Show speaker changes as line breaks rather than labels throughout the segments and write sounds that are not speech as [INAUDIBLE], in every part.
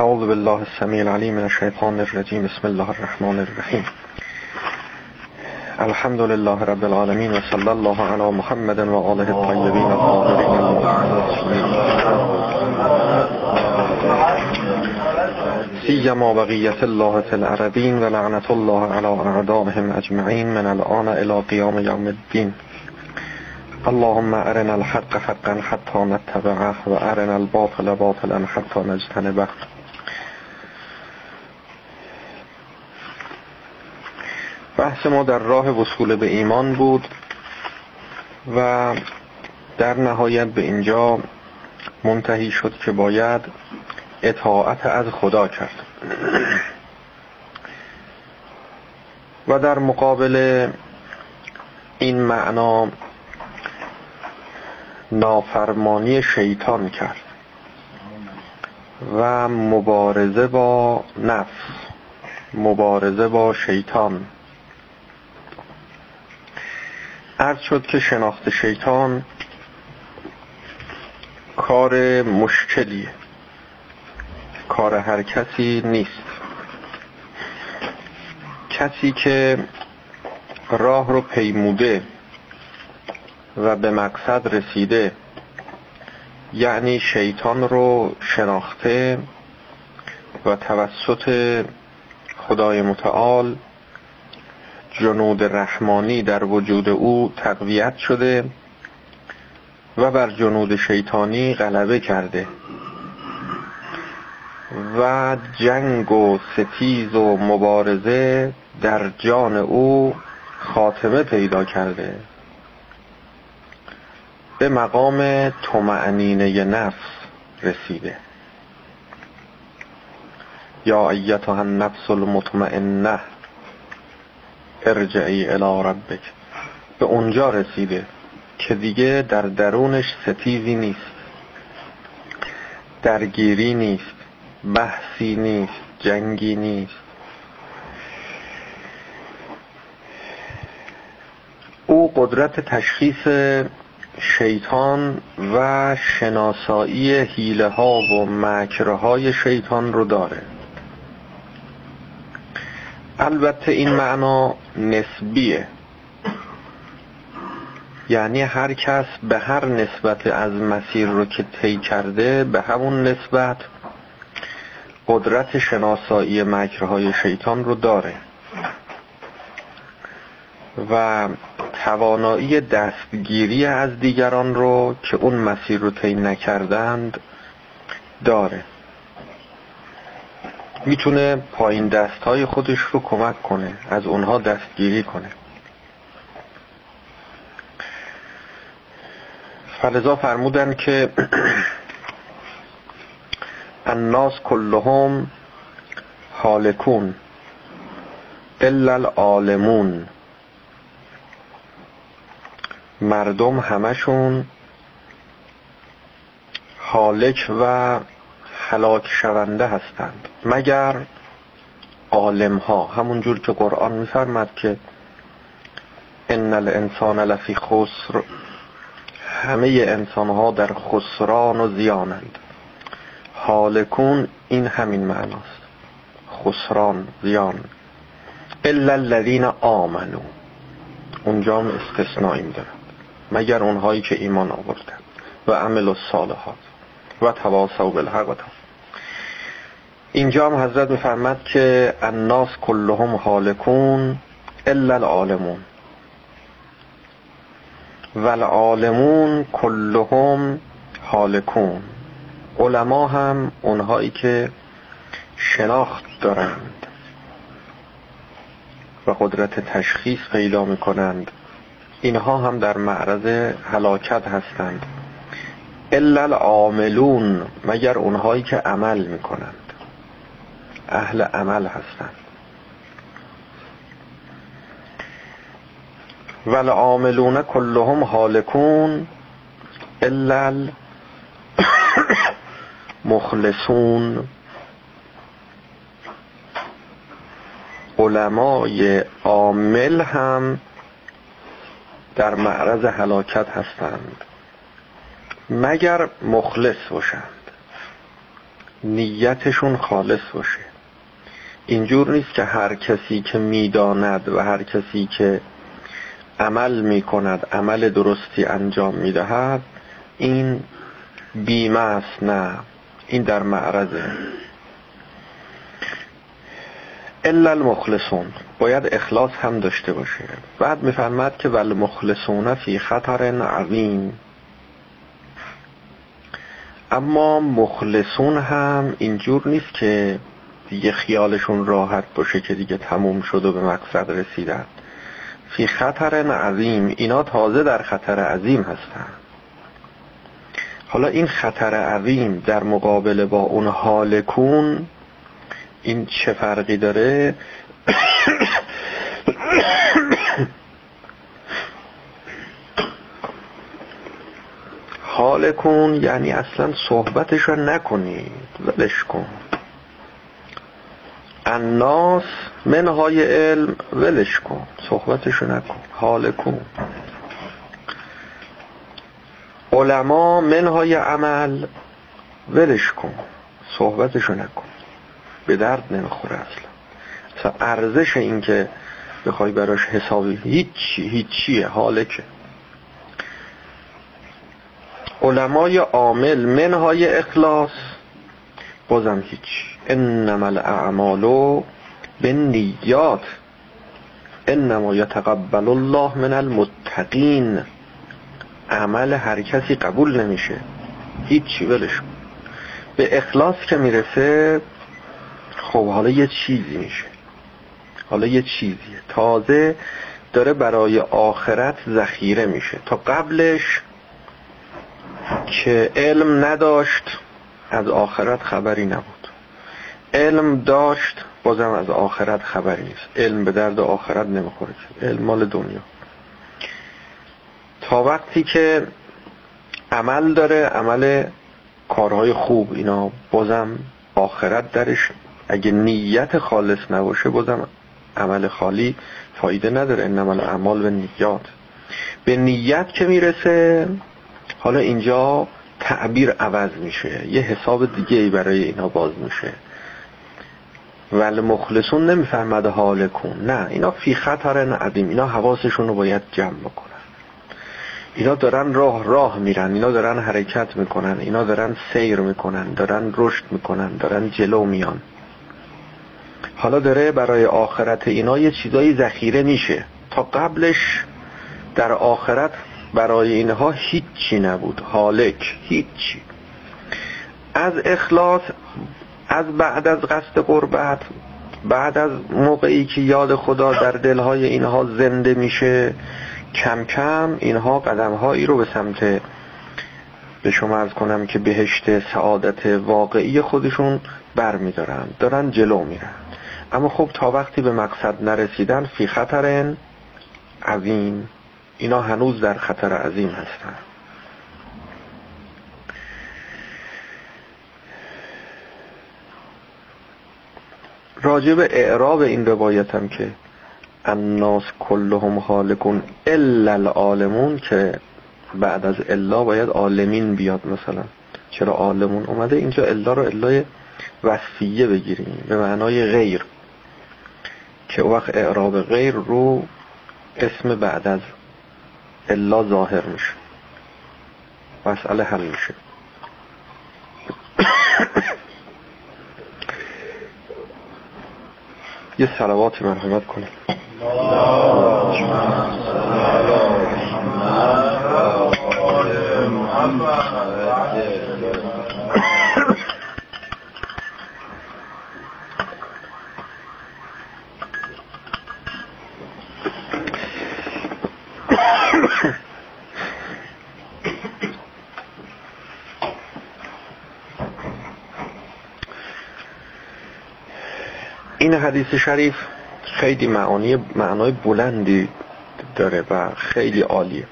أعوذ بالله السميع العليم من الشيطان الرجيم. بسم الله الرحمن الرحيم. الحمد لله رب العالمين وصلى الله على محمد وآله الطيبين الطاهرين. سيما بقية الله في العربين ولعنة الله على أعدائهم أجمعين من الآن إلى قيام يوم الدين. اللهم أرنا الحق حقا حتى نتبعه وأرنا الباطل باطلا حتى نجتنبه. بحث ما در راه وصول به ایمان بود و در نهایت به اینجا منتهی شد که باید اطاعت از خدا کرد. و در مقابل این معنا نافرمانی شیطان کرد و مبارزه با نفس مبارزه با شیطان. عرض شد که شناخت شیطان کار مشکلیه. کار هر کسی نیست. کسی که راه رو پیموده و به مقصد رسیده یعنی شیطان رو شناخته و توسط خدای متعال جنود رحمانی در وجود او تقویت شده و بر جنود شیطانی غلبه کرده و جنگ و ستیز و مبارزه در جان او خاتمه پیدا کرده. به مقام تمعنینه نفس رسیده. یا ایتها النفس المطمئنه. ارجعی الى ربک. به اونجا رسیده که دیگه در درونش ستیزی نیست. درگیری نیست. بحثی نیست. جنگی نیست. او قدرت تشخیص شیطان و شناسایی حیله ها و مکرهای شیطان رو داره. البته این معنا نسبیه. یعنی هر کس به هر نسبت از مسیر رو که طی کرده به همون نسبت قدرت شناسایی مکرهای شیطان رو داره. و توانایی دستگیری از دیگران رو که اون مسیر رو طی نکردند داره. می‌تونه پایین دست های خودش رو کمک کنه از اونها دستگیری کنه. فلزا فرمودن که [CLEARS THROAT] الناس کلهم حالکون الا العالمون. مردم همشون حالک و حلاک شونده هستند. مگر عالم ها همون جور که قرآن میفرمد که ان الانسان لفی خسر همه انسان ها در خسران و زیانند. حالکون این همین معناست. خسران زیان. الا الذین آمنو اونجا هم استثنایی دارد مگر اونهایی که ایمان آوردن و عمل الصالحات و تواصوا بالحق و اینجا هم حضرت میفرمد که الناس کلهم حالکون الا العالمون. و العالمون کلهم حالکون علما هم اونهایی که شناخت دارند و قدرت تشخیص پیدا می‌کنند. اینها هم در معرض هلاکت هستند. الا العاملون مگر اونهایی که عمل می‌کنند. اهل عمل هستند والعاملون كلهم هالكون الا المخلصون. علمای عامل هم در معرض هلاکت هستند. مگر مخلص باشند. نیتشون خالص باشه. اینجور نیست که هر کسی که می‌داند و هر کسی که عمل می‌کند عمل درستی انجام می‌دهد این بیمه است نه. این در معرضه. الا المخلصون. باید اخلاص هم داشته باشه. بعد میفرماد که ول مخلصون فی خطر عظیم. اما مخلصون هم اینجور نیست که دیگه خیالشون راحت باشه که دیگه تموم شد و به مقصد رسیدن. فی خطر عظیم. اینا تازه در خطر عظیم هستن. حالا این خطر عظیم در مقابل با اون حالکون این چه فرقی داره؟ [COUGHS] حالکون یعنی اصلا صحبتش رو نکنید. ولش کن. الناس منهای علم ولش کن صحبتشو نکن حال کن علما منهای عمل ولش کن صحبتشو نکن. به درد نمی‌خوره اصلا. اصلا ارزش این که بخوای براش حسابی هیچی هیچیه حالکه علمای عامل منهای اخلاص بازم هیچ. انما الاعمال بالنیات انما یتقبل الله من المتقین عمل هر کسی قبول نمیشه. هیچی ولش به اخلاص که می‌رسه خب حالا یه چیزی میشه. حالا یه چیزیه. تازه داره برای آخرت ذخیره میشه. تا قبلش که علم نداشت از آخرت خبری نبود. علم داشت بازم از آخرت خبری نیست. علم به درد آخرت نمی‌خوره علم مال دنیا. تا وقتی که عمل داره عمل کارهای خوب اینا بازم آخرت درش اگه نیت خالص نباشه بازم عمل خالی فایده نداره. انما الاعمال به نیت به نیت که می‌رسه حالا اینجا تعبیر عوض میشه. یه حساب دیگه ای برای اینا باز میشه. ول مخلصون نمیفرمد حال کن. نه اینا فی خطر عظیم. اینا حواسشون رو باید جمع بکنن. اینا دارن راه راه میرن. اینا دارن حرکت می‌کنن. اینا دارن سیر می‌کنن. دارن رشد می‌کنن. دارن جلو میان. حالا داره برای آخرت اینا یه چیزایی ذخیره میشه. تا قبلش در آخرت برای اینها هیچی نبود. حالک هیچی. از اخلاص از بعد از قصد قربت بعد از موقعی که یاد خدا در دلهای اینها زنده میشه کم کم اینها قدمهایی رو به سمت به شما از کنم که بهشت سعادت واقعی خودشون بر میدارن دارن جلو میرن. اما خب تا وقتی به مقصد نرسیدن فی خطر عظیم. اینا هنوز در خطر عظیم هستن. راجب اعراب این روایتم که الناس کلهم حالکون الا العالمون که بعد از الا باید عالمین بیاد مثلا. چرا عالمون اومده؟ اینجا الا رو الای وصفیه بگیریم. به معنای غیر. که وقت اعراب غیر رو اسم بعد از الا ظاهر میشه. مسئله حل میشه. [COUGHS] یه سلوات مرحمت کنیم. این حدیث شریف خیلی معانی معنای بلندی داره و خیلی عالیه.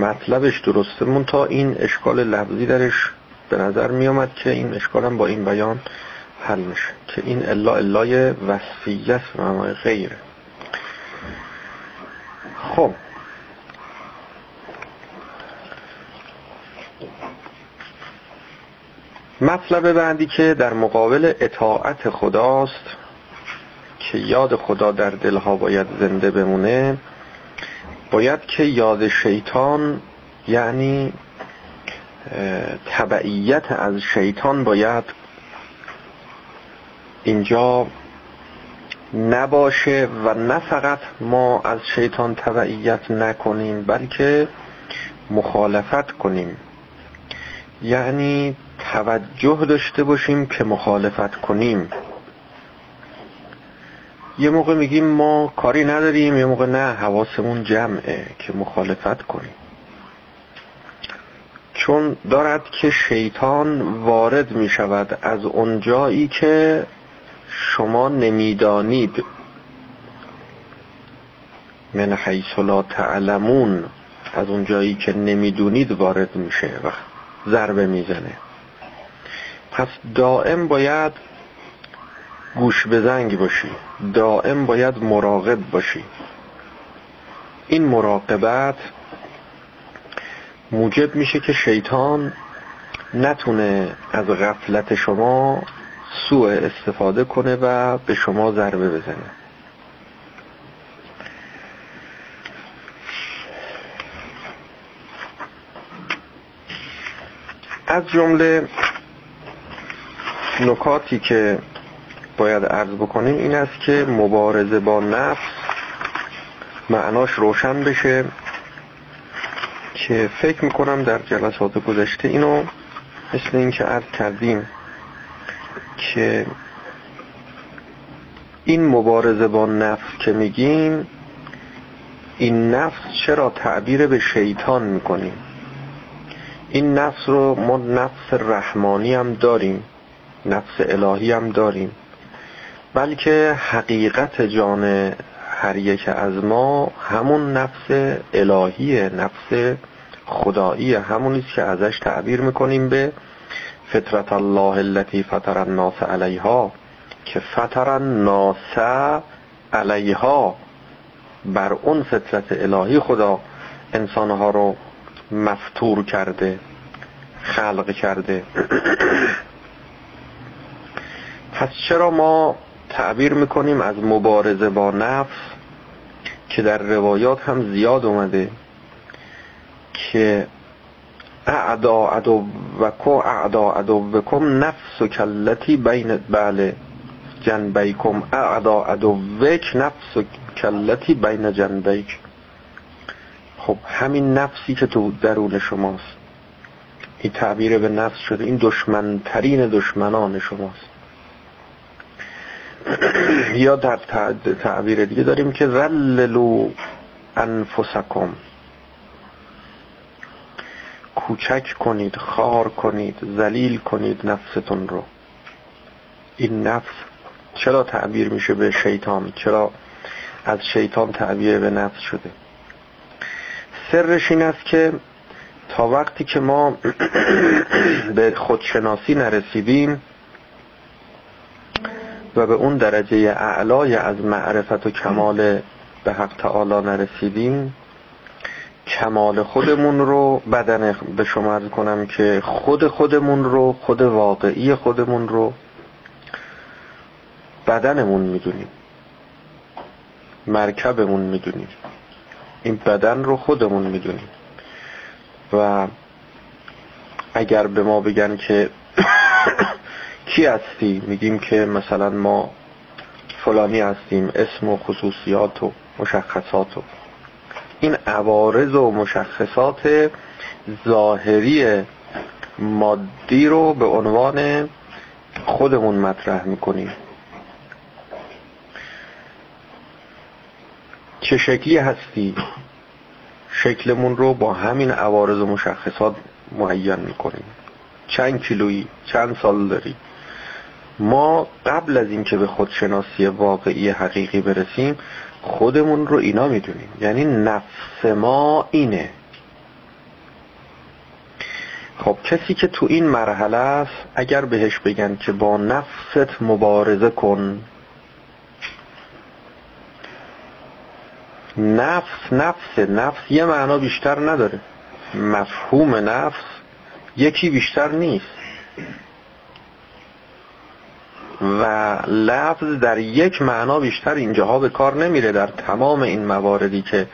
مطلبش درسته. من تا این اشکال لفظی درش به نظر می آمد که این اشکالم با این بیان حل میشه. که این الا الای وصفیت و معنای غیره خب مطلب بعدی که در مقابل اطاعت خداست که یاد خدا در دلها باید زنده بمونه باید که یاد شیطان یعنی تبعیت از شیطان باید اینجا نباشه و نه فقط ما از شیطان تبعیت نکنیم بلکه مخالفت کنیم. یعنی توجه داشته باشیم که مخالفت کنیم. یه موقع میگیم ما کاری نداریم یه موقع نه حواسمون جمعه که مخالفت کنیم. چون دارد که شیطان وارد می شود از اونجایی که شما نمی‌دانید. من حیث لا تعلمون از اونجایی که نمی‌دونید وارد میشه و ضربه می‌زنه. پس دائم باید گوش به زنگ باشی. دائم باید مراقب باشی. این مراقبت موجب میشه که شیطان نتونه از غفلت شما سوء استفاده کنه و به شما ضربه بزنه. از جمله نکاتی که باید عرض بکنیم این است که مبارزه با نفس معناش روشن بشه که فکر می‌کنم در جلسات گذشته اینو مثل اینکه عرض کردیم که این مبارزه با نفس که میگیم این نفس چرا تعبیر به شیطان می‌کنیم؟ این نفس رو ما نفس رحمانی هم داریم. نفس الهی هم داریم. بلکه حقیقت جان هر یک از ما همون نفس الهی نفس خدایی همونیست که ازش تعبیر می‌کنیم به فطرت الله التي فطر الناس علیها که فطر الناس علیها. بر اون فطرت الهی خدا انسانها رو مفتور کرده خلق کرده. [CLEARS THROAT] پس چرا ما تعبیر می‌کنیم از مبارزه با نفس که در روایات هم زیاد اومده که اعدا عدوکم اعدا عدوکم نفس کلتی بین بله جنبیکم. اعدا عدوک نفس کلتی بین جنبیک. خب همین نفسی که تو درون شماست. این تعبیر به نفس شده. این دشمنترین دشمنان شماست. یا در تعبیر دیگه داریم که ذللو انفسکم. کوچک کنید خار کنید ذلیل کنید نفستون رو. این نفس چرا تعبیر میشه به شیطان؟ چرا از شیطان تعبیر به نفس شده؟ سرش این است که تا وقتی که ما [CLEARS THROAT] به خودشناسی نرسیدیم و به اون درجه اعلای از معرفت و کمال به حق تعالی نرسیدیم. کمال خودمون رو بدن به شما ارز کنم که خود خودمون رو خود واقعی خودمون رو بدنمون می‌دونیم. مرکبمون می‌دونیم. این بدن رو خودمون می‌دونیم. و اگر به ما بگن که کی هستی؟ میگیم که مثلا ما فلانی هستیم اسم و خصوصیات و مشخصات و این عوارض و مشخصات ظاهری مادی رو به عنوان خودمون مطرح می‌کنیم. چه شکلی هستی؟ شکلمون رو با همین عوارض و مشخصات معین می‌کنیم. چند کیلویی؟ چند سال داری؟ ما قبل از اینکه به خودشناسی واقعی حقیقی برسیم خودمون رو اینا می‌دونیم. یعنی نفس ما اینه. خب کسی که تو این مرحله است اگر بهش بگن که با نفست مبارزه کن نفس نفس نفس یه معنا بیشتر نداره. مفهوم نفس یکی بیشتر نیست. و لفظ در یک معنا بیشتر اینجاها به کار نمیره در تمام این مواردی که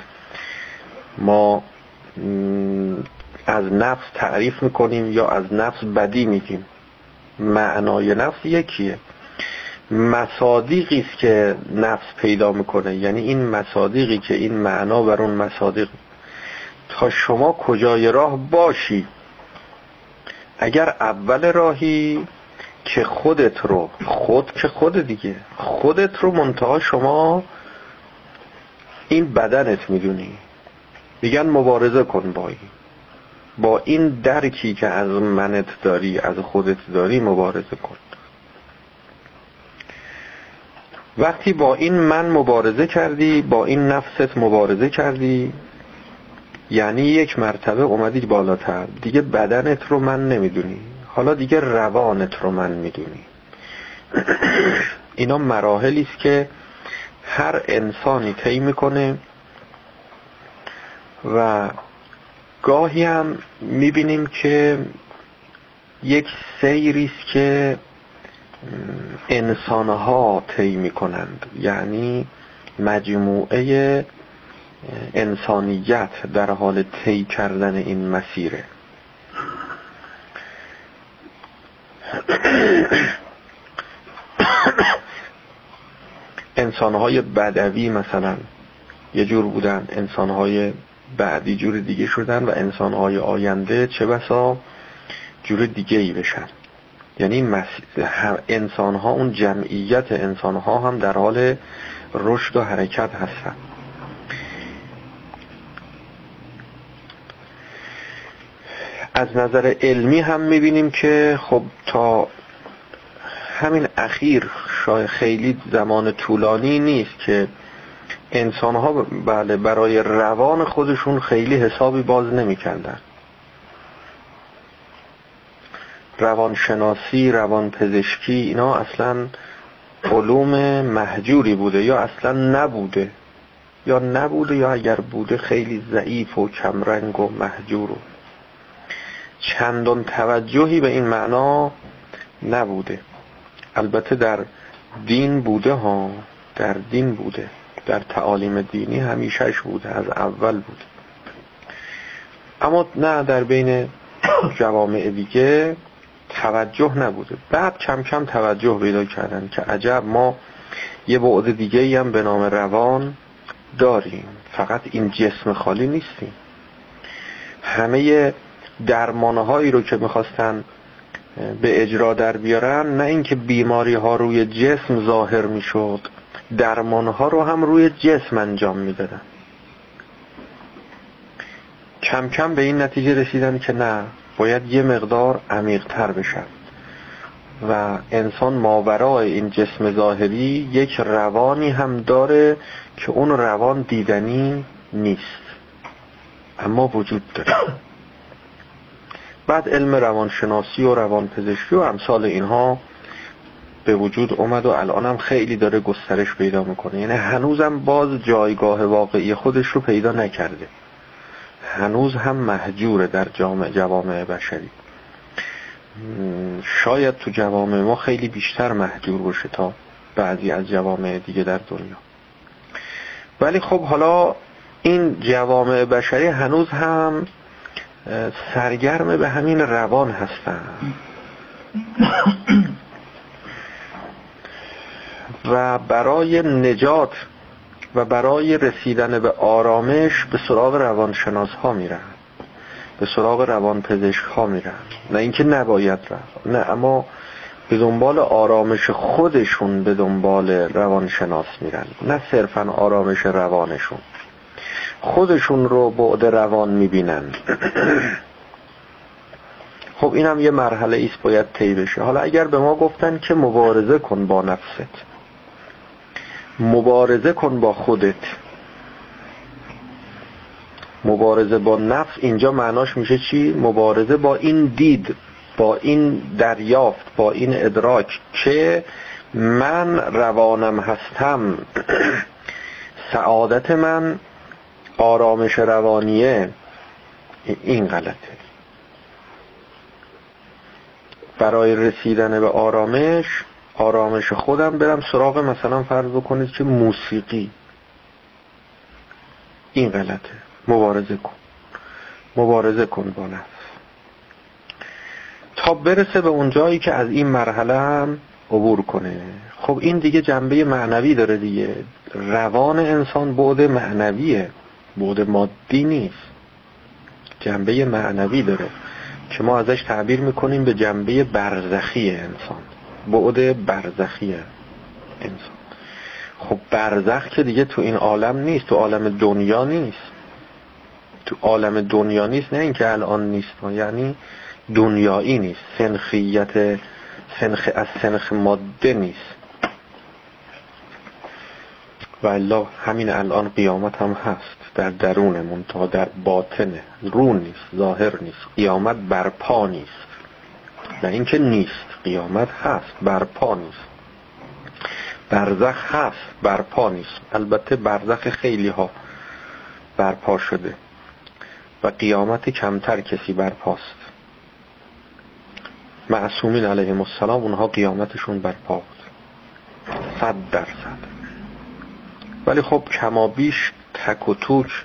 ما از نفس تعریف می‌کنیم یا از نفس بدی میگیم. معنای نفس یکیه. مصادیقی است که نفس پیدا می‌کنه. یعنی این مصادیقی که این معنا بر اون مصادیق. تا شما کجای راه باشی؟ اگر اول راهی که خودت رو خود که خود دیگه خودت رو منتها شما این بدنت می‌دونی. میگن مبارزه کن با این با این درکی که از منت داری از خودت داری مبارزه کن. وقتی با این من مبارزه کردی با این نفست مبارزه کردی یعنی یک مرتبه اومدی بالاتر. دیگه بدنت رو من نمی‌دونی. حالا دیگه روانت رو من می‌دونی. اینا مراحلی است که هر انسانی طی می‌کنه و گاهی هم می‌بینیم که یک سیری است که انسانها طی می‌کنند. یعنی مجموعه انسانیت در حال طی کردن این مسیره. [COUGHS] انسانهای بدوی مثلا یه جور بودن انسانهای بعدی جور دیگه شدن و انسانهای آینده چه بسا جور دیگه ای بشن. یعنی انسانها اون جمعیت انسانها هم در حال رشد و حرکت هستن. از نظر علمی هم می‌بینیم که خب تا همین اخیر شاید خیلی زمان طولانی نیست که انسان ها بله برای روان خودشون خیلی حسابی باز نمی‌کردن. روانشناسی روان پزشکی اینا اصلا علوم محجوری بوده یا اصلا نبوده. یا نبوده یا اگر بوده خیلی ضعیف و کمرنگ و محجور و چندان توجهی به این معنا نبوده. البته در دین بوده ها در دین بوده. در تعالیم دینی همیشهش بوده از اول بوده. اما نه در بین جوامع دیگه توجه نبوده. بعد کم کم توجه پیدا کردن که عجب ما یه بعد دیگه هم به نام روان داریم. فقط این جسم خالی نیستیم. همه درمانهایی رو که می‌خواستن به اجرا در بیارن نه اینکه بیماری ها روی جسم ظاهر می‌شد. درمان ها رو هم روی جسم انجام می‌دادن. کم کم به این نتیجه رسیدن که نه باید یه مقدار عمیق تر بشن. و انسان ماورای این جسم ظاهری یک روانی هم داره که اون روان دیدنی نیست. اما وجود داره. بعد علم روانشناسی و روانپزشکی و امثال اینها به وجود اومد و الانم خیلی داره گسترش پیدا می‌کنه. یعنی هنوزم باز جایگاه واقعی خودش رو پیدا نکرده. هنوز هم محجوره در جامعه جوامع بشری. شاید تو جوامع ما خیلی بیشتر محجور باشه تا بعضی از جوامع دیگه در دنیا. ولی خب حالا این جوامع بشری هنوز هم سرگرم به همین روان هستن و برای نجات و برای رسیدن به آرامش به سراغ روانشناس ها میرن به سراغ روان پزشک ها میرن نه اینکه نباید رفت. نه اما به دنبال آرامش خودشون به دنبال روانشناس میرن. نه صرفا آرامش روانشون. خودشون رو بعد روان می‌بینن. [CLEARS THROAT] خب اینم یه مرحله ایست باید طی بشه. حالا اگر به ما گفتن که مبارزه کن با نفست. مبارزه کن با خودت. مبارزه با نفس اینجا معناش میشه چی؟ مبارزه با این دید با این دریافت با این ادراک که من روانم هستم. [CLEARS THROAT] سعادت من آرامش روانیه این غلطه. برای رسیدن به آرامش آرامش خودم برم سراغ مثلا فرض بکنید که موسیقی. این غلطه. مبارزه کن. مبارزه کن با نفس. تا برسه به اون جایی که از این مرحله هم عبور کنه. خب این دیگه جنبه معنوی داره دیگه. روان انسان بعد معنویه. بعد مادی نیست. جنبه معنوی داره. که ما ازش تعبیر می‌کنیم به جنبه برزخی انسان. بعد برزخی انسان. خب برزخ که دیگه تو این عالم نیست تو عالم دنیا نیست. تو عالم دنیا نیست نه اینکه الان نیست یعنی دنیایی نیست. سنخیت سنخ از سنخ ماده نیست. و الله همین الان قیامت هم هست در درونمون تا در باطنه رو نیست ظاهر نیست. قیامت برپا نیست. نه اینکه نیست قیامت هست برپا نیست. برزخ هست برپا نیست. البته برزخ خیلی ها برپا شده. و قیامت کمتر کسی برپاست. معصومین علیهم السلام اونها قیامتشون برپا بود. صد درصد. ولی خب کمابیش تک و توک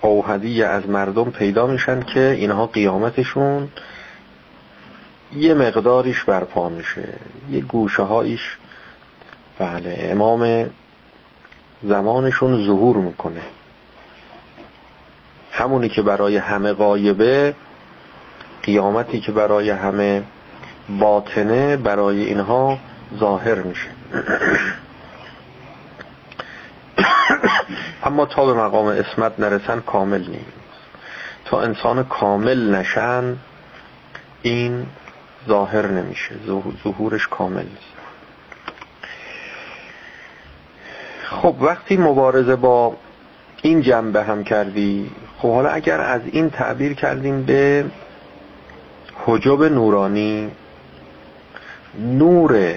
اوهدی از مردم پیدا میشن که اینها قیامتشون یه مقداریش برپا میشه. یه گوشه هایش بله امام زمانشون ظهور می‌کنه. همونی که برای همه غایبه قیامتی که برای همه باطنه برای اینها ظاهر میشه. [CLEARS THROAT] [COUGHS] اما تا به مقام اسمت نرسن کامل نیست. تا انسان کامل نشن این ظاهر نمیشه. ظهورش کامل نیست. خب وقتی مبارزه با این جنبه هم کردی خب حالا اگر از این تعبیر کردیم به حجب نورانی نور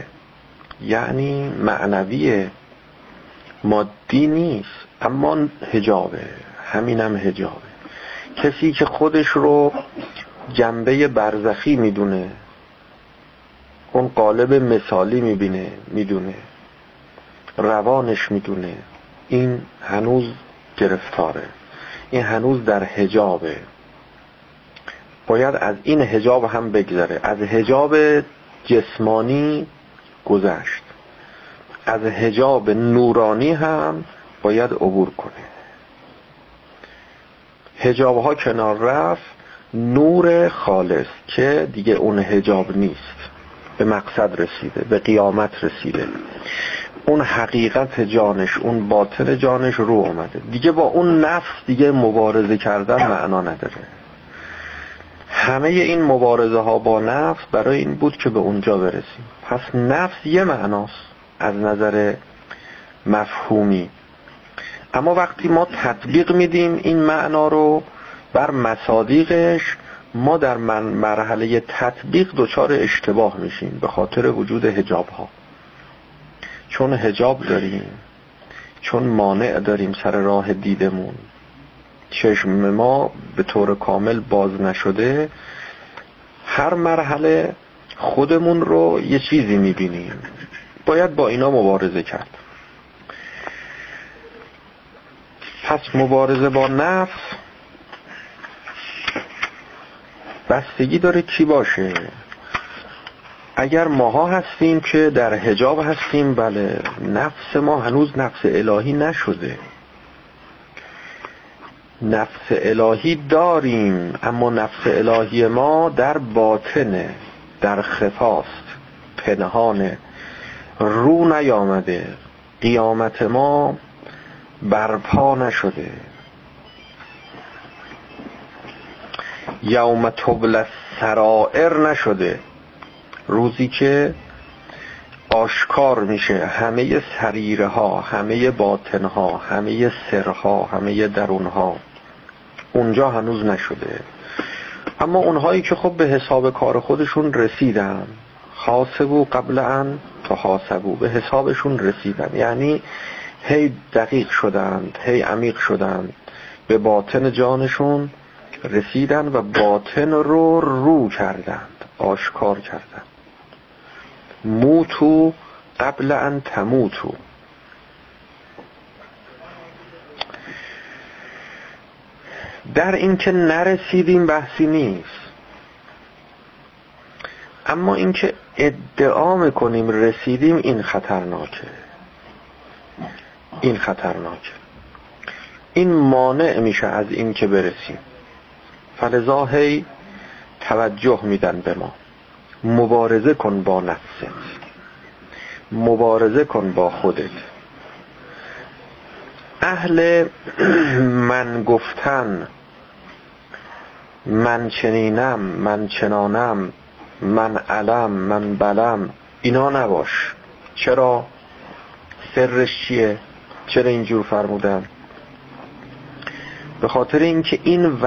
یعنی معنوی مادی نیست اما هجابه همینم هجابه کسی که خودش رو جنبه برزخی می‌دونه اون قالب مثالی می‌بینه می‌دونه. روانش می‌دونه. این هنوز گرفتاره. این هنوز در هجابه باید از این هجاب هم بگذره. از هجاب جسمانی گذشت. از هجاب نورانی هم باید عبور کنه. هجاب ها کنار رفت نور خالص که دیگه اون هجاب نیست. به مقصد رسیده به قیامت رسیده. اون حقیقت جانش اون باطن جانش رو اومده. دیگه با اون نفس دیگه مبارزه کردن معنا نداره. همه این مبارزه ها با نفس برای این بود که به اونجا برسیم. پس نفس یه معناست. از نظر مفهومی. اما وقتی ما تطبیق میدیم این معنا رو بر مصادیقش ما در مرحله تطبیق دچار اشتباه میشیم به خاطر وجود هجاب ها چون هجاب داریم چون مانع داریم سر راه دیدمون. چشم ما به طور کامل باز نشده هر مرحله خودمون رو یه چیزی می‌بینیم. باید با اینا مبارزه کرد. پس مبارزه با نفس بستگی داره کی باشه. اگر ماها هستیم که در حجاب هستیم بله نفس ما هنوز نفس الهی نشده. نفس الهی داریم اما نفس الهی ما در باطنه در خفاست پنهانه. رو نیامده. قیامت ما برپا نشده. یوم تبل سرائر نشده. روزی که آشکار میشه. همه سریره ها همه باطن ها همه سرها همه درون ها اونجا هنوز نشده. اما اونهایی که خب به حساب کار خودشون رسیدن خاصبو قبل ان حاسبو به حسابشون رسیدن. یعنی هی دقیق شدند هی عمیق شدند به باطن جانشون رسیدن و باطن رو رو کردند آشکار کردند. موتو قبل ان تموتو. در اینکه نرسیدیم بحثی نیست. اما اینکه ادعا می‌کنیم رسیدیم این خطرناکه. این خطرناکه. این مانع میشه از این که برسیم. فلذا هی توجه میدن به ما. مبارزه کن با نفست. مبارزه کن با خودت. اهل من گفتن من چنینم من چنانم من علم من بلم اینا نباش. چرا؟ سرش چیه؟ چرا اینجور فرمودن؟ به خاطر اینکه این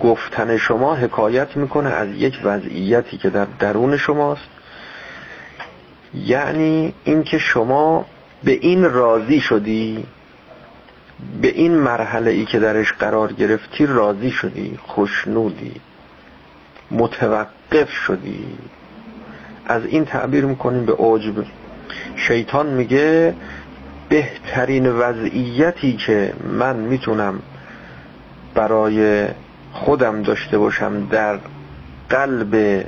گفتن شما حکایت می‌کنه از یک وضعیتی که در درون شماست. یعنی اینکه شما به این راضی شدی به این مرحله ای که درش قرار گرفتی راضی شدی خوشنودی متوقف شدی. از این تعبیر می‌کنیم به عجب شیطان میگه بهترین وضعیتی که من می‌تونم برای خودم داشته باشم در قلب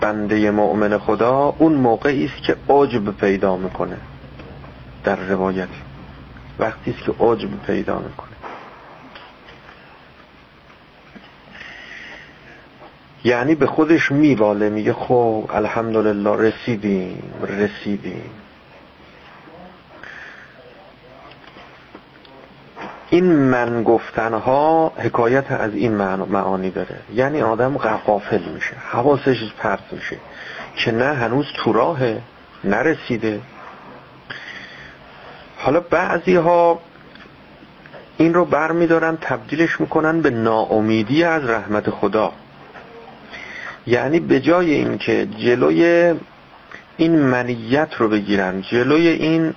بنده مؤمن خدا اون موقعی است که عجب پیدا می‌کنه در روایت. وقتی است که عجب پیدا می‌کنه. یعنی به خودش میواله میگه خب الحمدلله رسیدیم رسیدیم. این من گفتنها حکایت از این معانی داره. یعنی آدم غافل میشه حواسش پرت میشه که نه هنوز تو راه نرسیده. حالا بعضی ها این رو بر میدارن تبدیلش می‌کنن به ناامیدی از رحمت خدا. یعنی به جای اینکه جلوی این منیت رو بگیرن جلوی این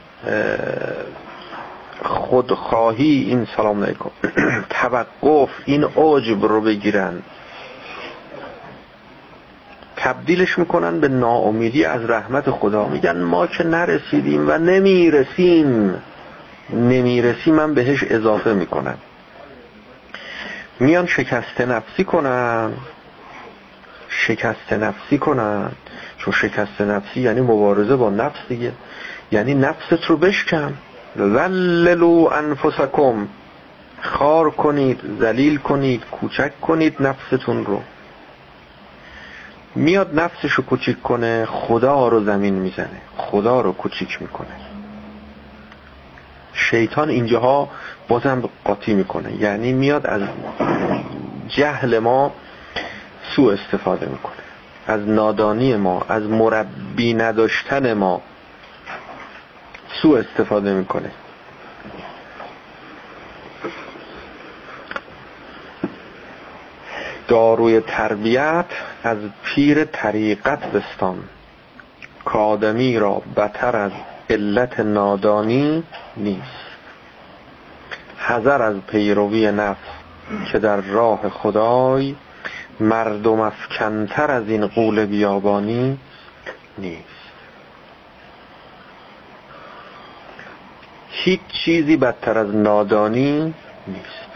خودخواهی این سلام علیکم [CLEARS THROAT] توقف این عجب رو بگیرن تبدیلش می‌کنن به ناامیدی از رحمت خدا. میگن ما که نرسیدیم و نمی‌رسیم. نمی‌رسیم من بهش اضافه می‌کنن. میان شکست نفسی کنن. شکست نفسی کنن چون شکست نفسی یعنی مبارزه با نفس دیگه. یعنی نفست رو بشکن. ذللوا انفسکم. خار کنید ذلیل کنید کوچک کنید نفستون رو. میاد نفسش رو کوچیک کنه خدا رو زمین می‌زنه. خدا رو کوچیک می‌کنه. شیطان اینجاها بازم قاطی می‌کنه. یعنی میاد از جهل ما سوء استفاده می‌کنه. از نادانی ما از مربی نداشتن ما سوء استفاده می‌کنه. داروی تربیت از پیر طریقت بستان. کادمی را بتر از علت نادانی نیست. حذر از پیروی نفس که در راه خدای مردم افکنتر از این قول بیابانی نیست. هیچ چیزی بدتر از نادانی نیست.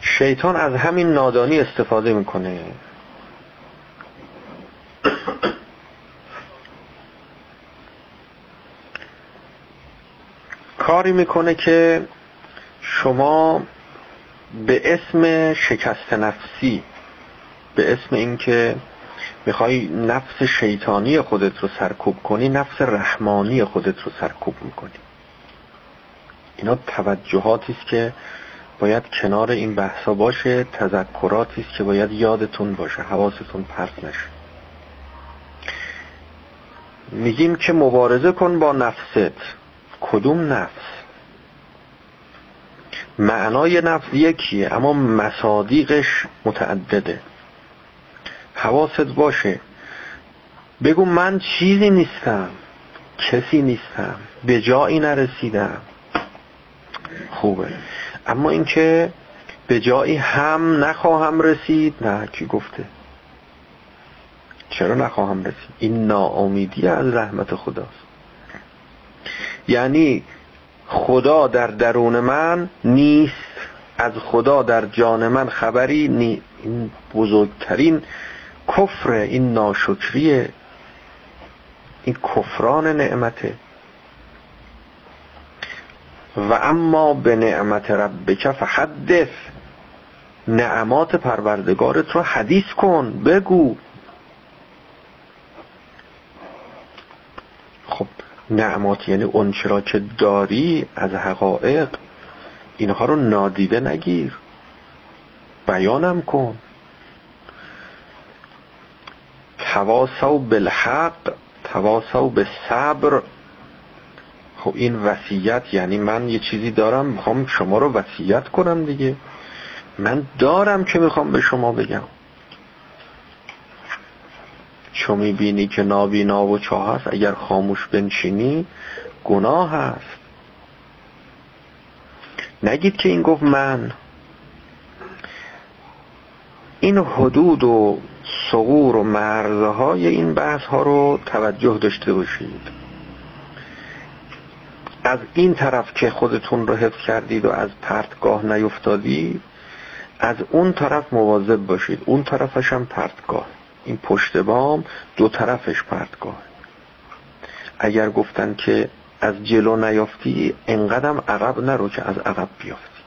شیطان از همین نادانی استفاده می‌کنه. کاری می‌کنه که شما به اسم شکست نفسی به اسم اینکه می‌خوای نفس شیطانی خودت رو سرکوب کنی نفس رحمانی خودت رو سرکوب می‌کنی. اینا توجهاتی است که باید کنار این بحثا باشه تذکراتی است که باید یادتون باشه حواستون پرت نشه. میگیم که مبارزه کن با نفست. کدوم نفس؟ معنای نفس یکیه اما مصادیقش متعدده. حواست باشه. بگو من چیزی نیستم کسی نیستم به جایی نرسیدم. خوبه. اما اینکه به جایی هم نخواهم رسید نه کی گفته؟ چرا نخواهم رسید؟ این ناامیدی از رحمت خداست. یعنی خدا در درون من نیست. از خدا در جان من خبری نی این بزرگترین کفر این ناشکریه. این کفران نعمته. و اما به نعمت ربک فحدث. نعمات پروردگارت رو حدیث کن بگو. خب نعمات یعنی اون چرا که داری از حقایق اینها رو نادیده نگیر. بیانم کن. تواسو بالحق تواسو به صبر. خب این وصیت یعنی من یه چیزی دارم می‌خوام شما رو وصیت کنم دیگه. من دارم که می‌خوام به شما بگم. چو می‌بینی که نابینا و چاه هست اگر خاموش بنشینی گناه هست نگید که این گفت من. این حدود و صغور و مرزهای این بحث ها رو توجه داشته باشید. از این طرف که خودتون رو حفظ کردید و از پرتگاه نیفتادید از اون طرف مواظب باشید. اون طرفش هم پرتگاه این پشت بام دو طرفش پرتگاه اگر گفتن که از جلو نیافتی انقدم عقب نرو که از عقب بیافتی.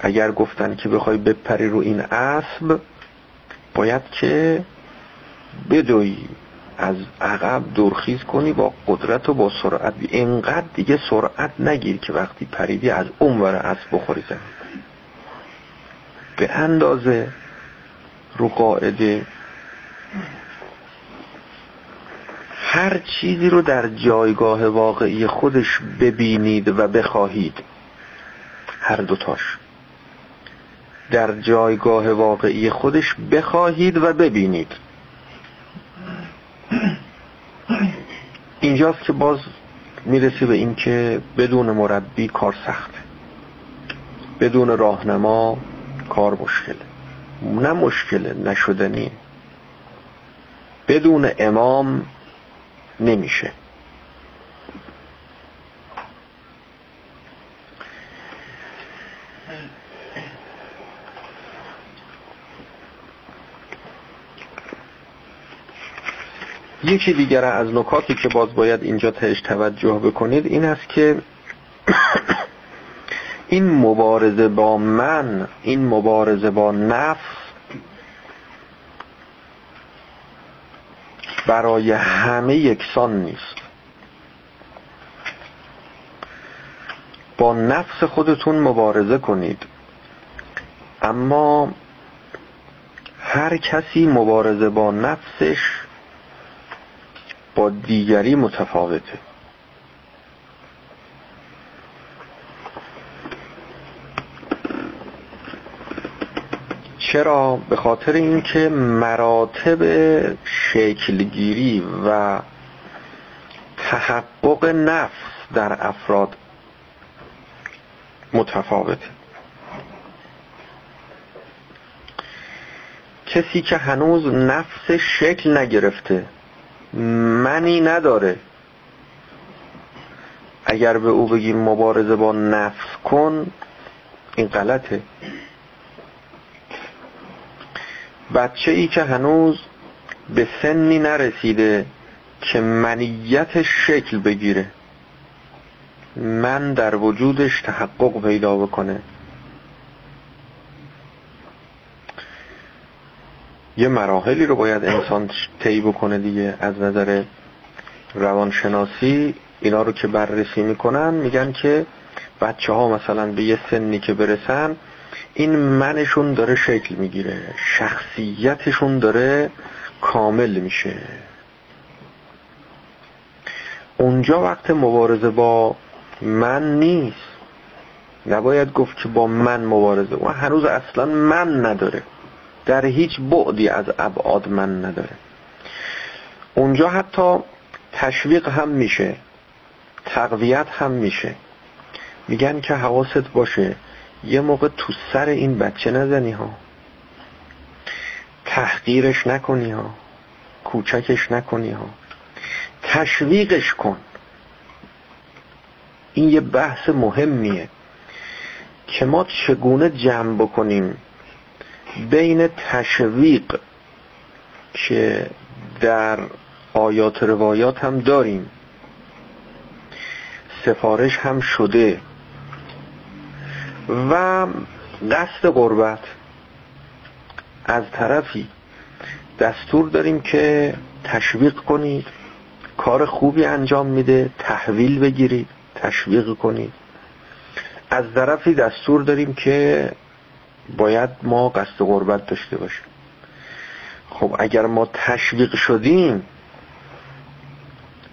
اگر گفتن که بخوای بپری رو این اسب باید که بدوی از عقب دورخیز کنی با قدرت و با سرعت. اینقدر دیگه سرعت نگیر که وقتی پریدی از اون ور اسب بخوری زمین. به اندازه رو قاعده هر چیزی رو در جایگاه واقعی خودش ببینید و بخواهید. هر دوتاش. در جایگاه واقعی خودش بخواهید و ببینید. اینجاست که باز می‌رسی به این که بدون مربی کار سخته. بدون راهنما کار مشکله نه مشکله نشدنی بدون امام نمیشه. یکی دیگر از نکاتی که باز باید اینجا تهش توجه بکنید این است که این مبارزه با من این مبارزه با نفس برای همه یکسان نیست. با نفس خودتون مبارزه کنید. اما هر کسی مبارزه با نفسش با دیگری متفاوته. چرا؟ به خاطر اینکه مراتب شکلگیری و تحقق نفس در افراد متفاوته. کسی که هنوز نفس شکل نگرفته منی نداره. اگر به او بگیم مبارزه با نفس کن این غلطه. بچه ای که هنوز به سنی نرسیده که منیت شکل بگیره. من در وجودش تحقق پیدا بکنه. یه مراحلی رو باید انسان طی بکنه دیگه از نظر روانشناسی. اینا رو که بررسی می‌کنن میگن که بچه ها مثلا به یه سنی که برسن این منشون داره شکل می‌گیره. شخصیتشون داره کامل میشه. اونجا وقت مبارزه با من نیست. نباید گفت که با من مبارزه. اون هنوز اصلا من نداره. در هیچ بعدی از ابعاد من نداره. اونجا حتی تشویق هم میشه. تقویت هم میشه. میگن که حواست باشه. یه موقع تو سر این بچه نزنی ها. تحقیرش نکنی ها. کوچکش نکنی ها. تشویقش کن. این یه بحث مهمیه که ما چگونه جمع بکنیم بین تشویق که در آیات روایات هم داریم. سفارش هم شده. و قصد قربت از طرفی دستور داریم که تشویق کنید کار خوبی انجام میده تحویل بگیرید تشویق کنید. از طرفی دستور داریم که باید ما قصد قربت داشته باشیم. خب اگر ما تشویق شدیم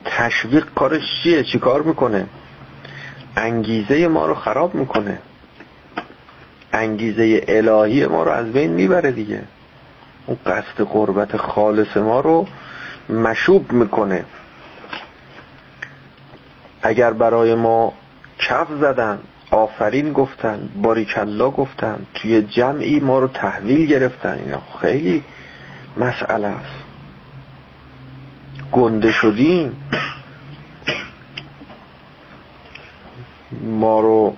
تشویق کارش چیه؟ چی کار می‌کنه؟ انگیزه ما رو خراب می‌کنه. انگیزه الهی ما رو از بین می‌بره دیگه. اون قصد قربت خالص ما رو مشوب می‌کنه. اگر برای ما کف زدن آفرین گفتن باریکلا گفتن توی جمعی ما رو تحویل گرفتن اینا خیلی مسئله است. گنده شدیم. ما رو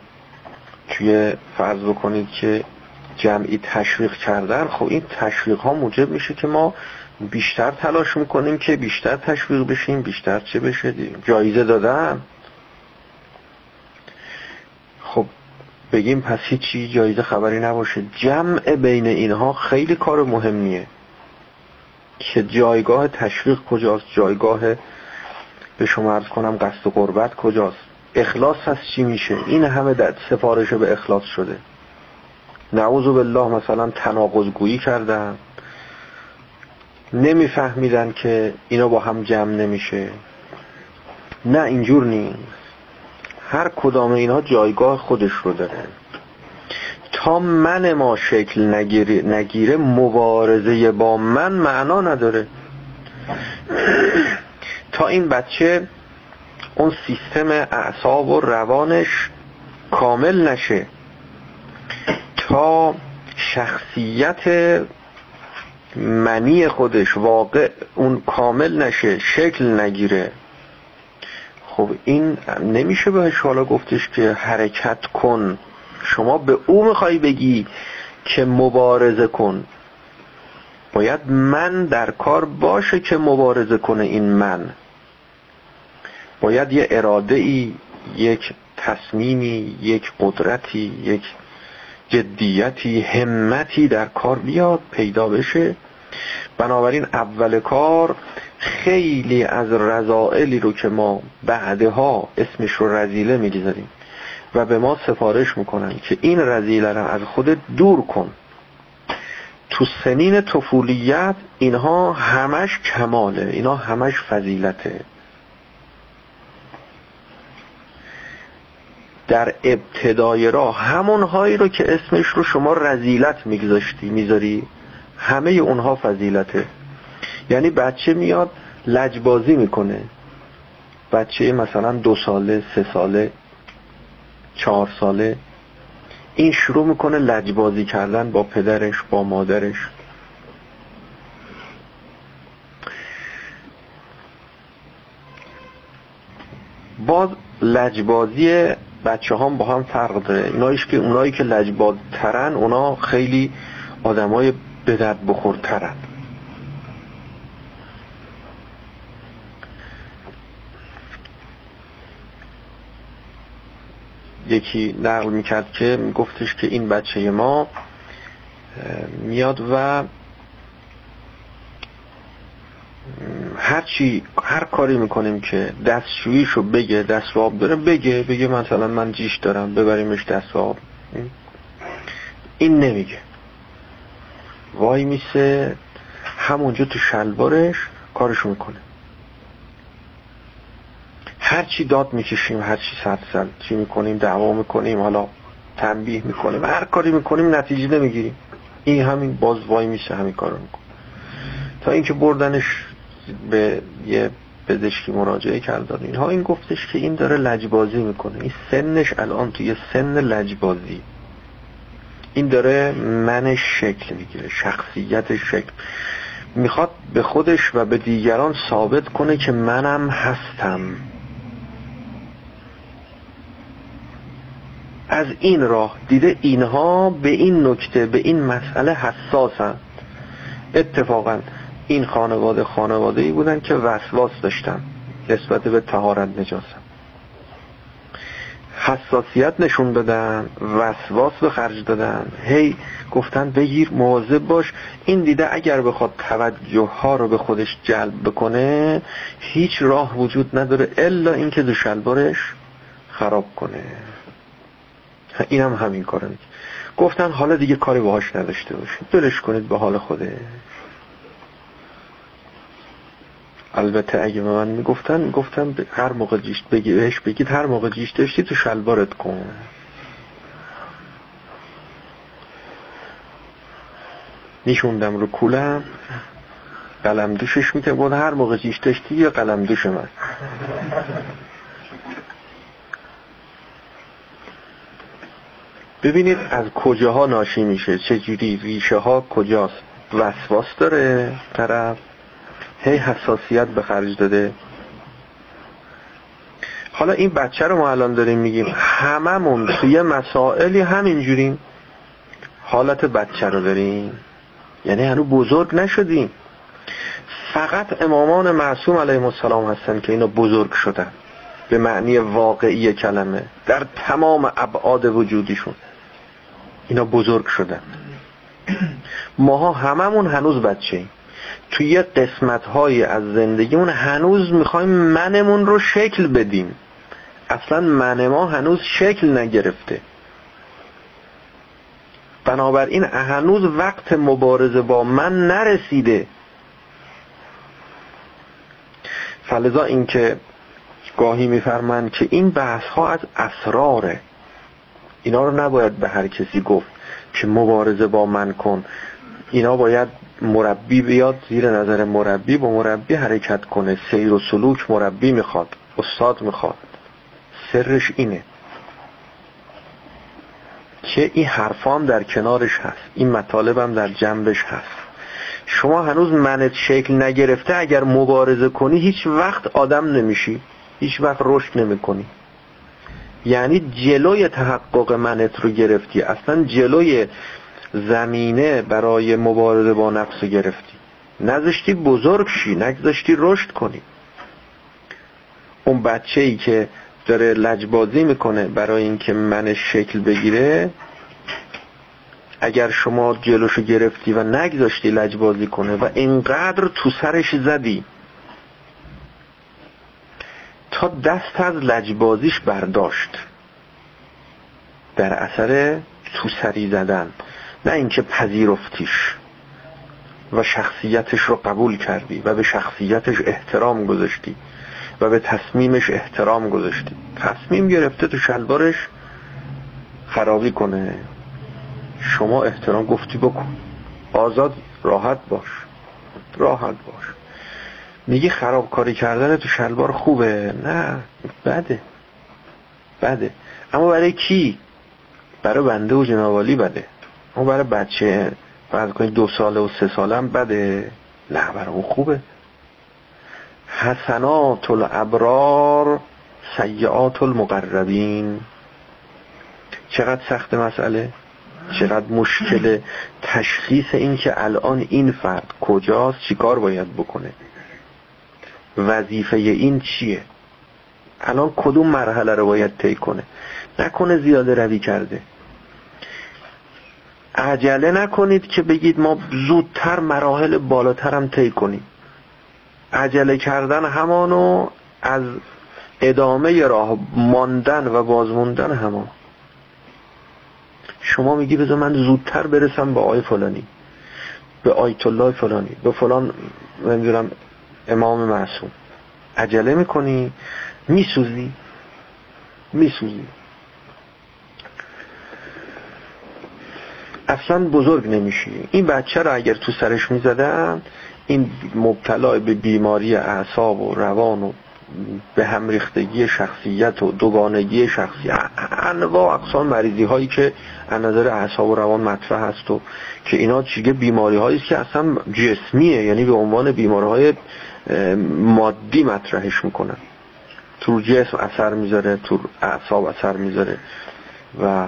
توی فرض بکنید که جمعی تشویق کردن خب این تشویق ها موجب میشه که ما بیشتر تلاش می‌کنیم که بیشتر تشویق بشیم بیشتر چه بشه جایزه دادن. خب بگیم پس هیچی جایزه خبری نباشه. جمع بین اینها خیلی کار مهمیه که جایگاه تشویق کجاست جایگاه به شما ارز کنم قصد و قربت کجاست. اخلاص هست چی میشه؟ این همه در سفارش به اخلاص شده. نعوذ بالله مثلا تناقض گویی کردن. نمیفهمیدن که اینا با هم جمع نمیشه. نه اینجور نیست. هر کدام اینها جایگاه خودش رو داره تا من ما شکل نگیره, نگیره مبارزه با من معنا نداره. [CLEARS THROAT] تا این بچه اون سیستم اعصاب و روانش کامل نشه تا شخصیت منی خودش واقع اون کامل نشه شکل نگیره. خب این نمیشه بهش حالا گفتش که حرکت کن. شما به او می‌خوای بگی که مبارزه کن. باید من در کار باشه که مبارزه کنه این من. باید یه اراده ای یک تصمیمی یک قدرتی یک جدیتی همتی در کار بیاد پیدا بشه. بنابراین اول کار خیلی از رضائلی رو که ما بعدها اسمش رو رزیله می‌گذاریم و به ما سفارش می‌کنن که این رزیله رو از خود دور کن. تو سنین طفولیت اینها همش کماله اینا همش فضیلته. در ابتدای راه همون هایی رو که اسمش رو شما رزیلت میگذاشتی می‌ذاری؟ همه اونها فضیلته. یعنی بچه میاد لجبازی می‌کنه. بچه مثلا دو ساله سه ساله چهار ساله. این شروع می‌کنه لجبازی کردن با پدرش با مادرش. باز لجبازی بچه هم با هم فرق داره. اینایش که اونایی که لجباز ترن اونا خیلی آدمای به درد بخورترن. یکی نقل می‌کرد که میگفتش که این بچه ما میاد و هر چی هر کاری می‌کنیم که دستشوییشو بگه دست آب داره بگه بگه مثلا من جیش دارم ببریمش دست آب. این نمیگه. وای میسه همونجا تو شلوارش کارشو می‌کنه. هر چی داد می‌کشیم هر چی صد سل چی می‌کنیم دعوا می‌کنیم حالا تنبیه می‌کنیم هر کاری می‌کنیم نتیجه نمی‌گیریم. این همین باز وای میشه همین کارو می‌کنه. تا اینکه بردنش به یه پزشکی مراجعه کردن. اینها این گفتش که این داره لجبازی می‌کنه. این سنش الان توی سن لجبازی. این داره منش شکل می‌گیره شخصیتش شکل. می‌خواد به خودش و به دیگران ثابت کنه که منم هستم. از این راه دیده اینها به این نکته به این مسئله حساسن. اتفاقا این خانواده خانواده ای بودن که وسواس داشتن نسبت به تهارت نجاست حساسیت نشون دادن وسواس به خرج دادن. هی گفتن بگیر مواظب باش. این دیده اگر بخواد توجه ها رو به خودش جلب بکنه هیچ راه وجود نداره الا اینکه دو شلوارش خراب کنه. این هم همین کاره گفتن حالا دیگه کاری باهاش نداشته باشید. دلش کنید به حال خوده البته اگه به من می‌گفتن می‌گفتن هر موقع جیشت بگی بهش بگید هر موقع جیشت داشتی تو شلوارت کن. نیشوندم رو کولم قلم دوشش می‌کنه بود هر موقع جیش داشتی یا قلم دوش من. ببینید از کجاها ناشی میشه چجوری ریشه ها کجاست وسواس داره طرف. هی حساسیت به خرج داده. حالا این بچه رو ما الان داریم میگیم هممون توی مسائلی همینجوریم. حالت بچه رو داریم. یعنی هنو بزرگ نشدیم. فقط امامان معصوم علیه السلام هستن که اینا بزرگ شدن. به معنی واقعی کلمه. در تمام ابعاد وجودیشون. اینا بزرگ شدن. ماها هممون هنوز بچه ایم توی قسمت های از زندگیمون هنوز می‌خوایم منمون رو شکل بدیم. اصلا من ما هنوز شکل نگرفته. بنابراین هنوز وقت مبارزه با من نرسیده. فلذا اینکه گاهی میفرمند که این بحث ها از اسراره. اینا رو نباید به هر کسی گفت که مبارزه با من کن. اینا باید مربی بیاد زیر نظر مربی با مربی حرکت کنه. سیر و سلوک مربی می‌خواد استاد می‌خواد. سرش اینه. که این حرفام در کنارش هست. این مطالبم در جنبش هست. شما هنوز منت شکل نگرفته اگر مبارزه کنی هیچ وقت آدم نمیشی. هیچ وقت رشد نمی‌کنی. یعنی جلوی تحقق منت رو گرفتی. اصلا جلوی زمینه برای مبارزه با نفس گرفتی. نذاشتی بزرگ شی نذاشتی رشد کنی. اون بچه ای که داره لجبازی می‌کنه برای اینکه من شکل بگیره اگر شما جلوشو گرفتی و نگذاشتی لجبازی کنه و اینقدر تو سرش زدی تا دست از لجبازیش برداشت. در اثر تو سری زدن. نه اینکه پذیرفتیش و شخصیتش رو قبول کردی و به شخصیتش احترام گذاشتی و به تصمیمش احترام گذاشتی. تصمیم گرفته تو شلوارش خرابی کنه. شما احترام گفتی بکن. آزاد راحت باش. راحت باش. میگی خرابکاری کردن تو شلوار خوبه. نه بده. بده. اما برای کی؟ برای بنده و جنابالی بده. اما برای بچه بعد کنید دو ساله و سه ساله هم بده. نه برای اون خوبه. حسنات الابرار سیعات المقربین چقدر سخت مسئله؟ چقدر مشکل تشخیص این که الان این فرد کجاست؟ چیکار باید بکنه؟ وظیفه این چیه؟ الان کدوم مرحله رو باید طی کنه؟ نکنه زیاده روی کرده. عجله نکنید که بگید ما زودتر مراحل بالاترم طی کنیم. عجله کردن همانو از ادامه راه ماندن و بازموندن همان. شما میگی بذار من زودتر برسم به آی فلانی به آیت الله فلانی به فلان نمی‌دونم امام معصوم. عجله می‌کنی؟ میسوزی؟ میسوزی. اصلا بزرگ نمیشی. این بچه رو اگر تو سرش می‌زدن این مبتلا به بیماری اعصاب و روان و به هم ریختگی شخصیت و دوگانگی شخصی انواع اقسام مریضی هایی که از نظر اعصاب و روان مطرح هست و که اینا چیگه بیماری هایی که اصلا جسمیه یعنی به عنوان بیماری های مادی مطرحش می‌کنن. تو جسم اثر می‌ذاره تو اعصاب اثر می‌ذاره و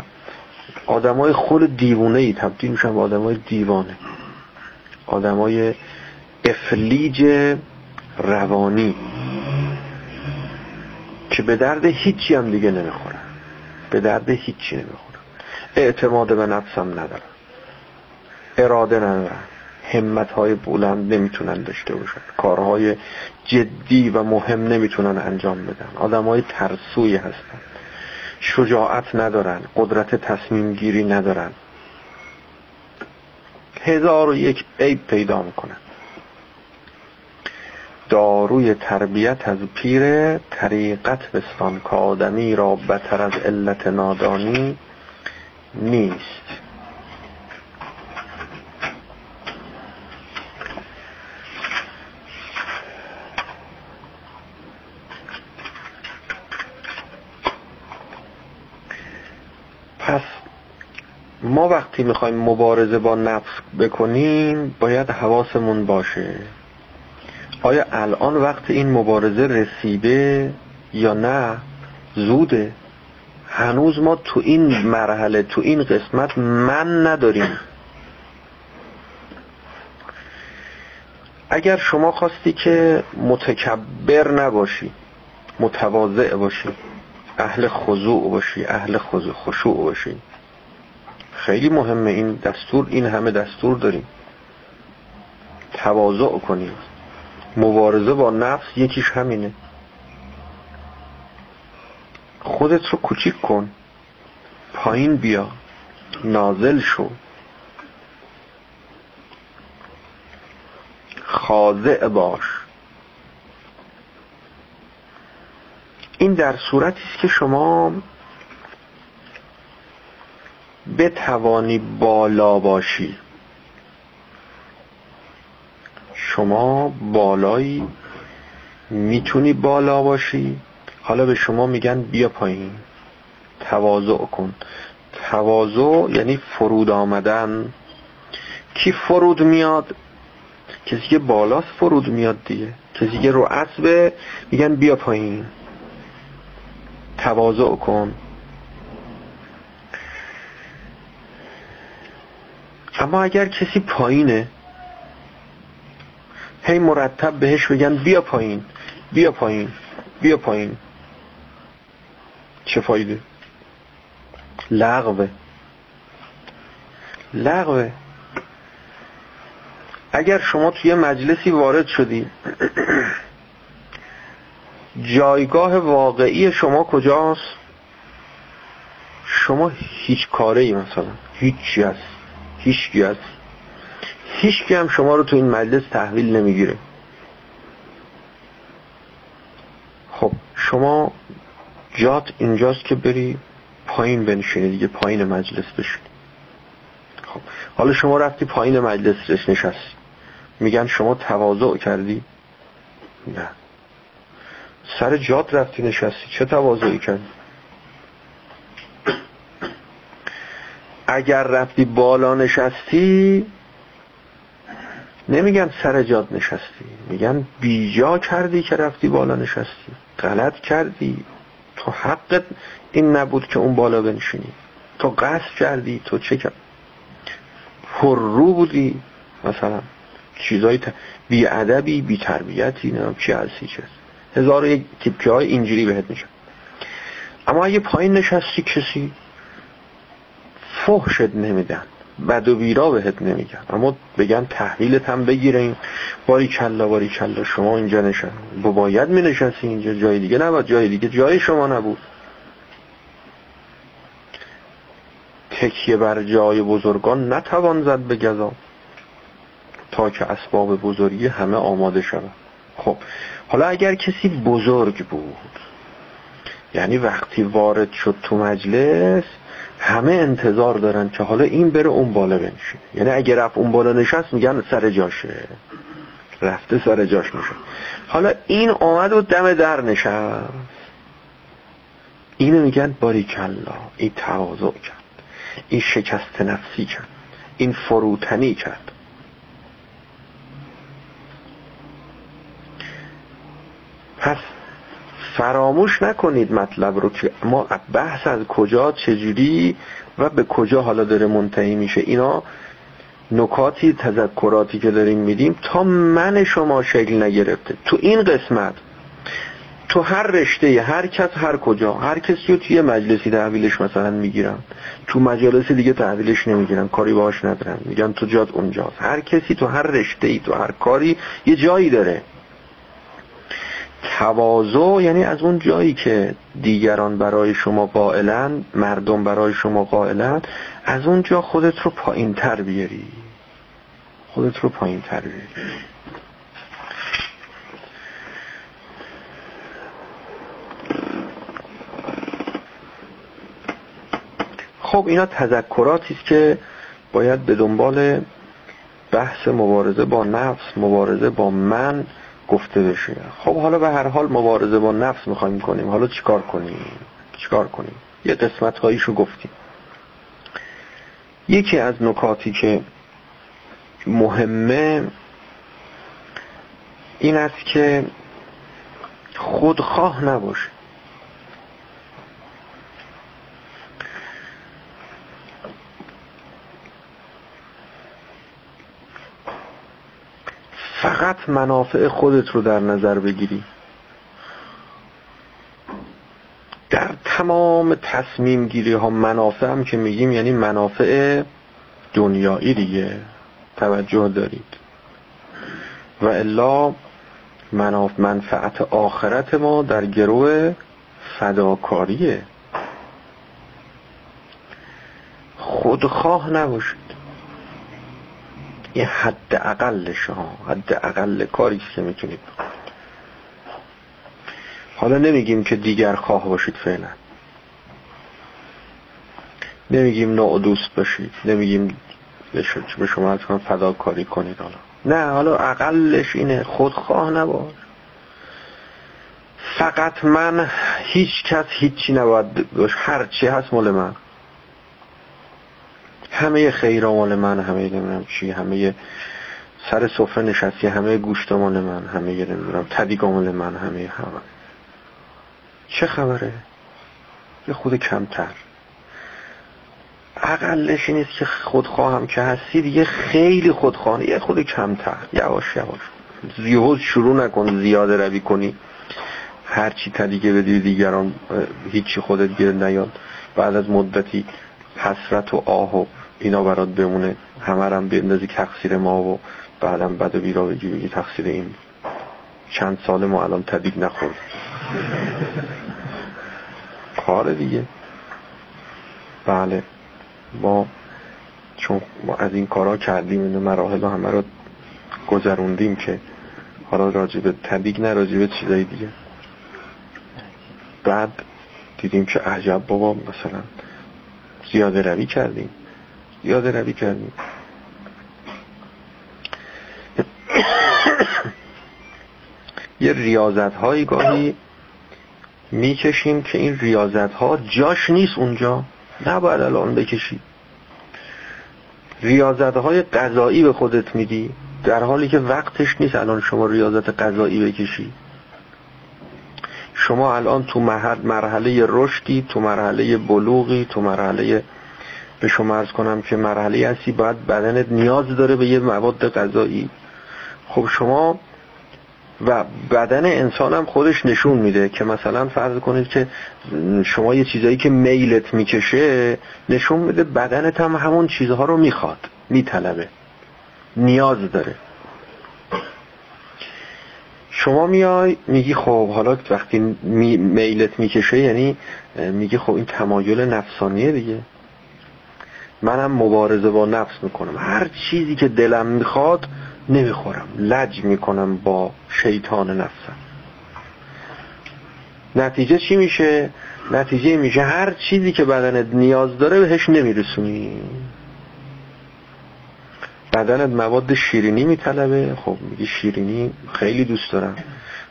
آدمای خود دیوونه ای تبدیل میشن به آدمای دیوانه. آدمای افلیج روانی. که به درد هیچی هم دیگه نمی‌خورن. به درد هیچی نمی‌خورن. اعتماد به نفسم ندارن. اراده ندارن. همت های بلند نمی‌تونن داشته باشن. کارهای جدی و مهم نمی‌تونن انجام بدن. آدم های ترسوی هستن. شجاعت ندارن قدرت تصمیم گیری ندارن. هزار و یک عیب پیدا می‌کنن. داروی تربیت از پیر طریقت بستان که آدمی را بتر از علت نادانی نیست پس ما وقتی می‌خوایم مبارزه با نفس بکنیم باید حواسمون باشه. آیا الان وقت این مبارزه رسیده یا نه؟ زوده. هنوز ما تو این مرحله تو این قسمت من نداریم. اگر شما خواستی که متکبر نباشی متواضع باشی اهل خضوع باشی اهل خشوع باشی خیلی مهمه این دستور این همه دستور داریم. تواضع کنیم. مبارزه با نفس یکیش همینه. خودت رو کوچیک کن. پایین بیا. نازل شو. خاضع باش. این در صورتی است که شما بتوانی بالا باشی. شما بالایی می‌تونی بالا باشی. حالا به شما میگن بیا پایین. تواضع کن. تواضع یعنی فرود آمدن. کی فرود میاد؟ کسی که بالاست فرود میاد دیگه. کسی که رو اسبه میگن بیا پایین. تواضع کن. اما اگر کسی پایینه هی مرتب بهش بگن بیا پایین بیا پایین بیا پایین. چه فایده؟ لغوه. لغوه. اگر شما توی مجلسی وارد شدی جایگاه واقعی شما کجاست؟ شما هیچ کاره ای مثلا هیچی هست. هیچ هست هیچ هم شما رو تو این مجلس تحویل نمی‌گیره. خب شما جات اینجاست که بری پایین بنشینی دیگه پایین مجلس بشینی. خب حالا شما رفتی پایین مجلس نشستی. میگن شما تواضع کردی؟ نه. سر جات رفتی نشستی. چه تواضعی کردی؟ اگر رفتی بالا نشستی نمیگن سر جاد نشستی میگن بیجا کردی که رفتی بالا نشستی غلط کردی. تو حقت این نبود که اون بالا بنشینی. تو قصد کردی تو چه کرد پر رو بودی. مثلا چیزای ت... بی ادبی بی تربیتی نمیم چی هستی چه هزار یک تیپکه های اینجوری بهت میشه اما اگه پایین نشستی کسی فحشت نمیدن. بد و بیرا بهت نمیگن. اما بگن تحویلت هم بگیرین. باری کلا باری کلا شما اینجا نشن باید می نشستی اینجا. جای دیگه نبود جای دیگه جای شما نبود. تکیه بر جای بزرگان نتوان زد به گذا تا که اسباب بزرگی همه آماده شود. خب حالا اگر کسی بزرگ بود یعنی وقتی وارد شد تو مجلس همه انتظار دارن که حالا این بره اون بالا بنشینه. یعنی اگه رفت اون بالا نشست میگن سر جاشه. رفته سر جاش میشه حالا این آمد و دم در نشست. اینو میگن باریکلا. این تواضع کرد. این شکست نفسی کرد. این فروتنی کرد. پس فراموش نکنید مطلب رو که ما بحث از کجا چجوری و به کجا حالا داره منتهی میشه. اینا نکاتی تذکراتی که داریم میدیم تا من شما شکل نگرفته. تو این قسمت تو هر رشته هر کس هر کجا هر کسی رو توی مجلسی تحویلش مثلا می‌گیرن. تو مجالس دیگه تحویلش نمی‌گیرن کاری باهاش ندارن. میگن تو جات اونجاست. هر کسی تو هر رشته ای تو هر کاری یه جایی داره. تواضع یعنی از اون جایی که دیگران برای شما قائلن مردم برای شما قائلن از اون جا خودت رو پایین تر بیاری. خودت رو پایین تر بیاری. خب اینا تذکراتی است که باید به دنبال بحث مبارزه با نفس مبارزه با من گفته بشه. خب حالا به هر حال مبارزه با نفس می‌خوایم کنیم. حالا چیکار کنیم؟ چیکار کنیم؟ یه قسمت هاییشو گفتیم. یکی از نکاتی که مهمه این است که خودخواه نباشه. فقط منافع خودت رو در نظر بگیری. در تمام تصمیم گیری ها منافع هم که میگیم یعنی منافع دنیایی دیگه. توجه دارید. و الا منفعت آخرت ما در گروه فداکاریه. خودخواه نباشید. این حد اقلش ها حد اقل کاری که می‌تونید حالا نمیگیم که دیگر خواه باشید فعلا. نمیگیم نوع دوست باشید نمیگیم به شما از فداکاری کنید حالا. نه حالا اقلش اینه خودخواه نباش. فقط من هیچ کس هیچی نباید باش هر چی هست مال من. همه خیر مال من همه نمی‌دونم چی همه سر سفره نشستی همه گوشت مال من همه نمی‌دونم تدیگ مال من همه همه. چه خبره؟ یه خود کمتر. اقلش این که خودخواهم که هستی دیگه خیلی خودخواهی یه خود کمتر. یواش یواش. زیاد شروع نکن زیاده روی کنی. هرچی تدیگه بدی دیگران هیچی خودت گیر نیاد. بعد از مدتی حسرت و آه و اینا برات بمونه. همه هم بندازی تقصیر ما و بعدم بد و بیرا بگی بگی تقصیر این. چند سال ما الان تدیگ نخورد. کار دیگه. بله. ما چون ما از این کارا کردیم این مراحل همه رو گذروندیم که حالا راجب تدیگ نه راجب چیزایی دیگه. بعد دیدیم که عجب بابا مثلا زیاده روی کردیم. یاد روی کردیم. [COUGHS] یه ریاضت هایی گاهی می‌کشیم که این ریاضت ها جاش نیست اونجا. نباید الان بکشی. ریاضت های قضایی به خودت میدی در حالی که وقتش نیست الان شما ریاضت قضایی بکشی. شما الان تو مرحله رشدی تو مرحله بلوغی تو مرحله به شما ارز کنم که مرحله هستی باید بدنت نیاز داره به یه مواد غذایی. خب شما و بدن انسان هم خودش نشون میده که مثلا فرض کنید که شما یه چیزایی که میلت می‌کشه نشون میده بدنت هم همون چیزها رو می‌خواد میطلبه نیاز داره. شما میای میگی خب حالا وقتی میلت می‌کشه یعنی میگی خب این تمایل نفسانیه دیگه. منم مبارزه با نفس می‌کنم. هر چیزی که دلم می‌خواد نمی‌خورم. لج می‌کنم با شیطان نفسم. نتیجه چی میشه؟ نتیجه میشه هر چیزی که بدنت نیاز داره بهش نمیرسونی. بدنت مواد شیرینی میطلبه. خب میگی شیرینی خیلی دوست دارم.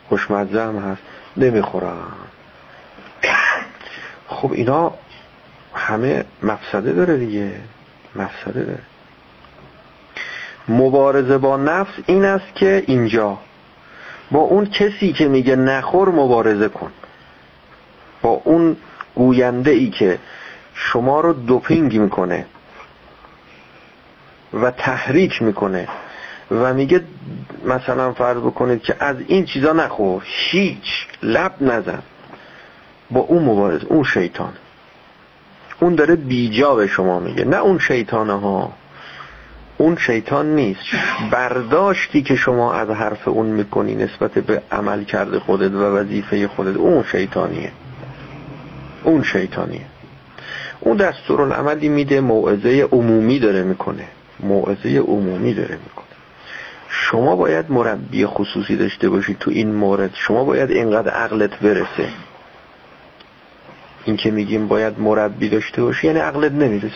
خوشمزه هم هست. نمی‌خورم. خب اینا همه مفسده داره دیگه. مفسده داره. مبارزه با نفس این است که اینجا. با اون کسی که میگه نخور مبارزه کن. با اون گوینده ای که شما رو دوپینگ می‌کنه و تحریک می‌کنه و میگه مثلا فرض بکنید که از این چیزا نخور. هیچ. لب نزن. با اون مبارز اون شیطان. اون داره بیجا به شما میگه. نه اون شیطانه ها اون شیطان نیست. برداشتی که شما از حرف اون می‌کنی نسبت به عمل کرده خودت و وظیفه خودت اون شیطانیه. اون شیطانیه. اون دستور العملی میده موعظه عمومی داره می‌کنه. موعظه عمومی داره می‌کنه. شما باید مربی خصوصی داشته باشید تو این مورد. شما باید اینقدر عقلت برسه. این که میگیم باید مربی داشته باشی یعنی عقلت نمی‌رسه.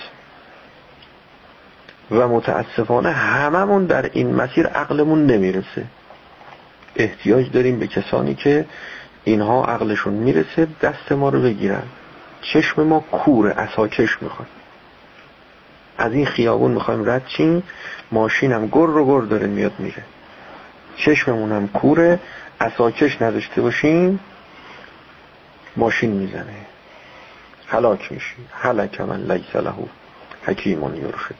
و متاسفانه هممون در این مسیر عقلمون نمی‌رسه. احتیاج داریم به کسانی که اینها عقلشون می‌رسه دست ما رو بگیرن. چشم ما کوره اساکش می‌خواد. از این خیابون می‌خوایم رد چیم ماشینم گر رو گر داره میاد میره. چشممونم کوره اساکش نداشته باشیم ماشین می‌زنه. حلاک میشی. حلک من لیس له حکیمون یرشد.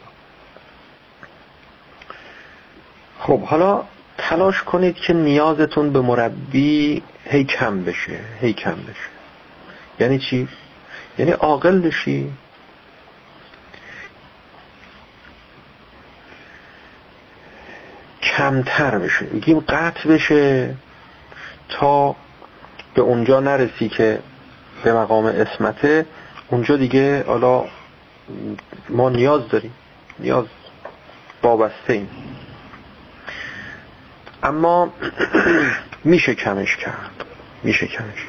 خب حالا تلاش کنید که نیازتون به مربی هی کم بشه هی کم بشه. یعنی چی؟ یعنی عاقل بشی. کمتر بشه. میگیم قطع بشه تا به اونجا نرسی که به مقام اسمته اونجا دیگه حالا ما نیاز داریم نیاز وابسته ایم. اما [CLEARS THROAT] میشه کمش کرد میشه کمش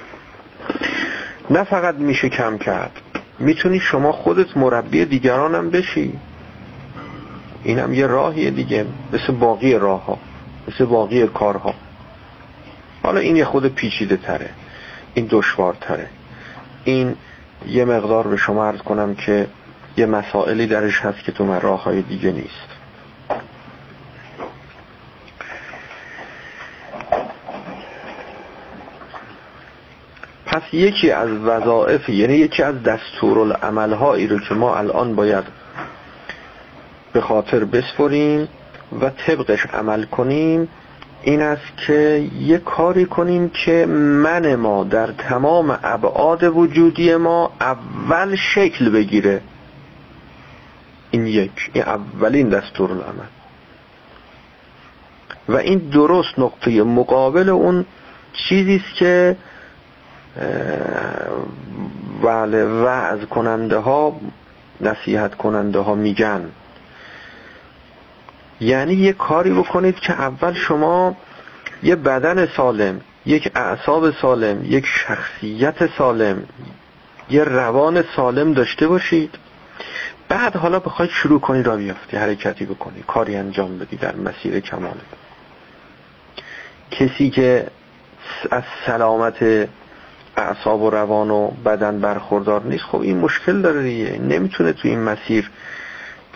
نه فقط میشه کم کرد می‌تونی شما خودت مربی دیگرانم بشی. اینم یه راهیه دیگه مثل باقی راه ها مثل باقی کارها. حالا این یه خود پیچیده تره این دشوار تره این یه مقدار به شما عرض کنم که یه مسائلی درش هست که تو راه های دیگه نیست. پس یکی از وظائف یعنی یکی از دستورالعمل هایی رو که ما الان باید به خاطر بسپریم و طبقش عمل کنیم این است که یه کاری کنیم که من ما در تمام ابعاد وجودی ما اول شکل بگیره. این یک این اولین دستور العمل و این درست نقطه مقابل اون چیزی است که بله وعظ کننده ها نصیحت کننده ها میگن. یعنی یه کاری بکنید که اول شما یه بدن سالم یک اعصاب سالم یک شخصیت سالم یه روان سالم داشته باشید. بعد حالا بخواید شروع کنی را بیافتی حرکتی بکنی کاری انجام بدی در مسیر کمال. کسی که از سلامت اعصاب و روان و بدن برخوردار نیست خب این مشکل داره دیگه. نمی‌تونه تو این مسیر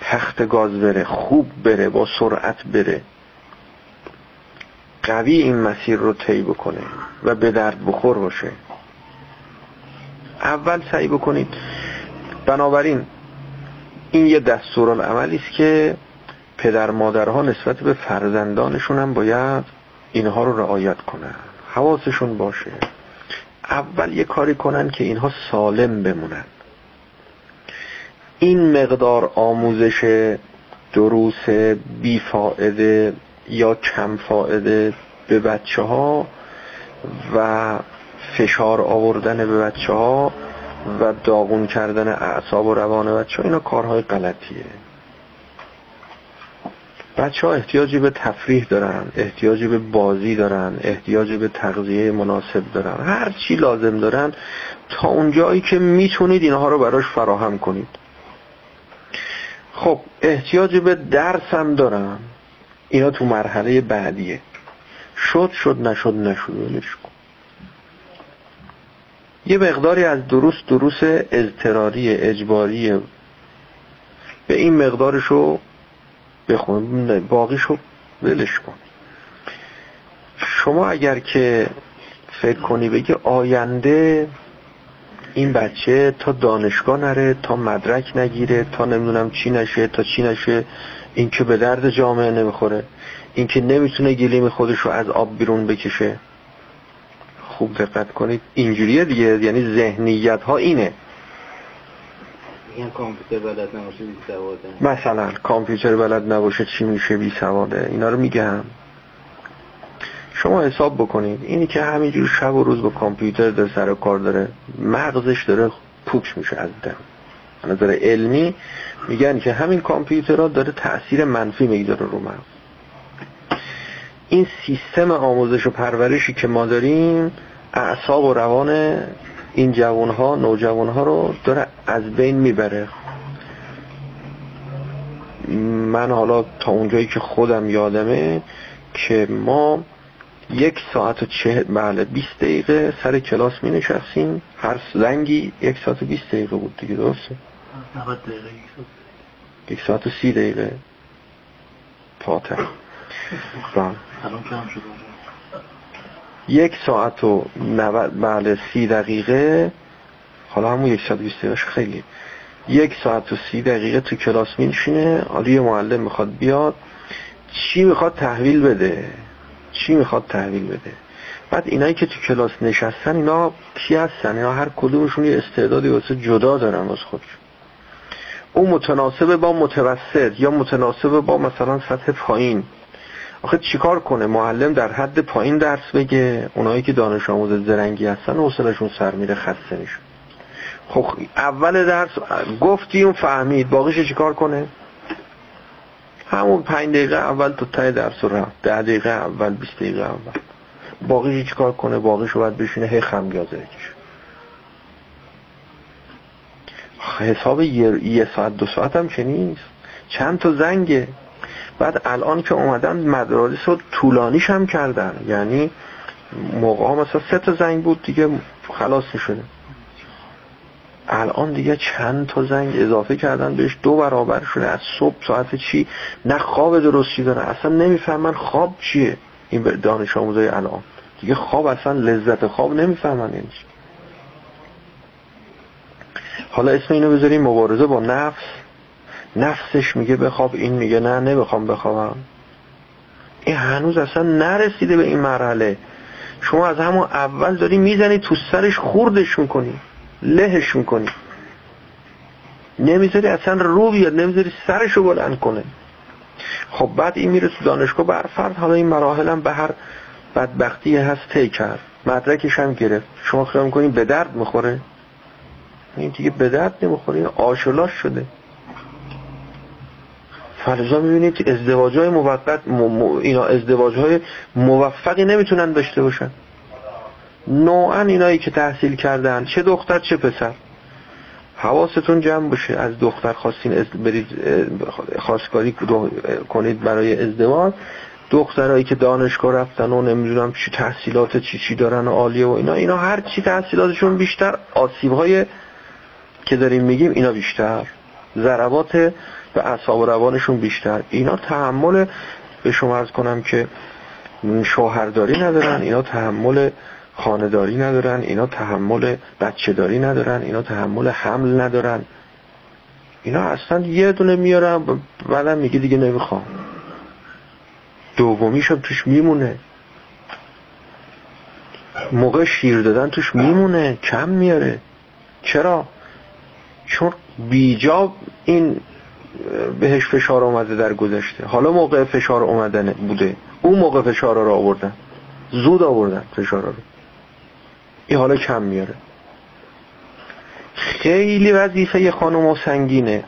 تخت گاز بره خوب بره با سرعت بره. قوی این مسیر رو طی بکنه و به درد بخور باشه. اول سعی بکنید. بنابراین این یه دستورالعملی است که پدر مادرها نسبت به فرزندانشون هم باید اینها رو رعایت کنن. حواسشون باشه. اول یه کاری کنن که اینها سالم بمونن. این مقدار آموزش دروس بیفائده یا کم فائده به بچه ها و فشار آوردن به بچه ها و داغون کردن اعصاب و روان بچه ها اینا کارهای غلطیه. بچه ها احتیاجی به تفریح دارن احتیاجی به بازی دارن احتیاجی به تغذیه مناسب دارن. هر چی لازم دارن تا اونجایی که می‌تونید اینها رو براش فراهم کنید. خب احتیاج به درسم دارم. اینا تو مرحله بعدیه. شد شد نشد نشد ولش کن. یه مقداری از دروس دروس اضطراری اجباری به این مقدارشو بخون. باقیشو ولش کن. شما اگر که فکر کنی بگی آینده این بچه تا دانشگاه نره تا مدرک نگیره تا نمی‌دونم چی نشه تا چی نشه این که به درد جامعه نمی‌خوره. این که نمی‌تونه گلیم خودش رو از آب بیرون بکشه. خوب دقت کنید. اینجوریه دیگه. یعنی ذهنیت ها اینه
کامپیوتر بلد نباشه بی سواده
مثلا کامپیوتر بلد نباشه چی میشه؟ بی سواده اینا رو میگم. شما حساب بکنید. اینی که همینجور شب و روز با کامپیوتر در سر کار داره مغزش داره پوک میشه از دم. نظر علمی میگن که همین کامپیوترها داره تأثیر منفی می‌گذاره رو مغز. این سیستم آموزش و پرورشی که ما داریم اعصاب و روان این جوانها نوجوانها رو داره از بین می‌بره. من حالا تا اونجایی که خودم یادمه که ما یک ساعت و چه بله 20 دقیقه سر کلاس می نشستیم هر زنگی یک ساعت و 20 دقیقه بود دیگه درسته؟
90 دقیقه
یک ساعت و سی دقیقه. پاتر
الان کم شده
یک ساعت و 90 بله سی دقیقه. حالا همون یک ساعت و 20 دقیقه خیلی. یک ساعت و سی دقیقه تو کلاس می نشینه حالا یه معلم می‌خواد بیاد. چی می‌خواد تحویل بده؟ چی می‌خواد تحویل بده؟ بعد اینایی که تو کلاس نشستن اینا کی هستن؟ اینا هر کدومشون یه استعدادی واسه جدا دارن واسه خودشون. اون متناسب با متوسط یا متناسب با مثلا سطح پایین. آخه چیکار کنه؟ معلم در حد پایین درس بگه اونایی که دانش آموز زرنگی هستن حوصلشون سر میره خسته میشه خب اول درس گفتی اون فهمید باقیش چیکار کنه؟ همون پنج دقیقه اول تو تای درس رفت. ده دقیقه اول بیست دقیقه اول. باقیش چیکار کنه باقیش رو باید بشینه هی خمیازه بکشه. حساب یه،, ساعت دو ساعت هم که نیست. چند تا زنگه. بعد الان که اومدن مدارس رو طولانیش هم کردن. یعنی موقع ها مثلا سه تا زنگ بود دیگه خلاص می الان دیگه چند تا زنگ اضافه کردن بهش دو برابر شده. از صبح ساعت چی؟ نه خواب درستی داره. اصلا نمی‌فهمن خواب چیه این دانش آموزای الان. دیگه خواب اصلا لذت خواب نمی‌فهمن یعنی حالا اسم اینو بذاریم مبارزه با نفس. نفسش میگه بخواب این میگه نه نمی‌خوام بخوابم. این هنوز اصلا نرسیده به این مرحله. شما از همون اول داری می‌زنی تو سرش خوردش می‌کنی. لهش می‌کنی. نمی‌ذاری اصلا رو بیاد نمی‌ذاری سرشو بلند کنه. خب بعد این میره تو دانشگاه برفرد حالا این مراحل هم به هر بدبختی هست تی کرد. مدرکش هم گرفت. شما خیال می‌کنین به درد می‌خوره؟ این دیگه به درد نمی‌خوره این آشلاش شده. فرضا می‌بینید ازدواج های موقت اینا ازدواج های موفقی نمی‌تونن داشته باشن. نوعا اینایی که تحصیل کردن چه دختر چه پسر. حواستون جمع باشه از دختر خواستین برید خواستگاری کنید برای ازدواج. دخترایی که دانشگاه رفتن و نمی‌دونم چی تحصیلات چی چی دارن و عالیه و اینا. اینا هر چی تحصیلاتشون بیشتر آسیب های که داریم میگیم اینا بیشتر. ضربات به اعصاب و روانشون بیشتر. اینا تحمل به شما ارز کنم که شوهرداری ندارن. اینا تحمل خانداری ندارن اینا تحمل بچه داری ندارن اینا تحمل حمل ندارن. اینا اصلا یه دونه میارن بعدم میگه دیگه نمی‌خوام. دومیشم توش میمونه. موقع شیر دادن توش میمونه کم میاره. چرا؟ چون بیجا این بهش فشار اومده در گذشته. حالا موقع فشار اومدن بوده. اون موقع فشار رو آوردن. زود آوردن فشار رو. این حالا کم میاره. خیلی وظیفه خانم و سنگینه.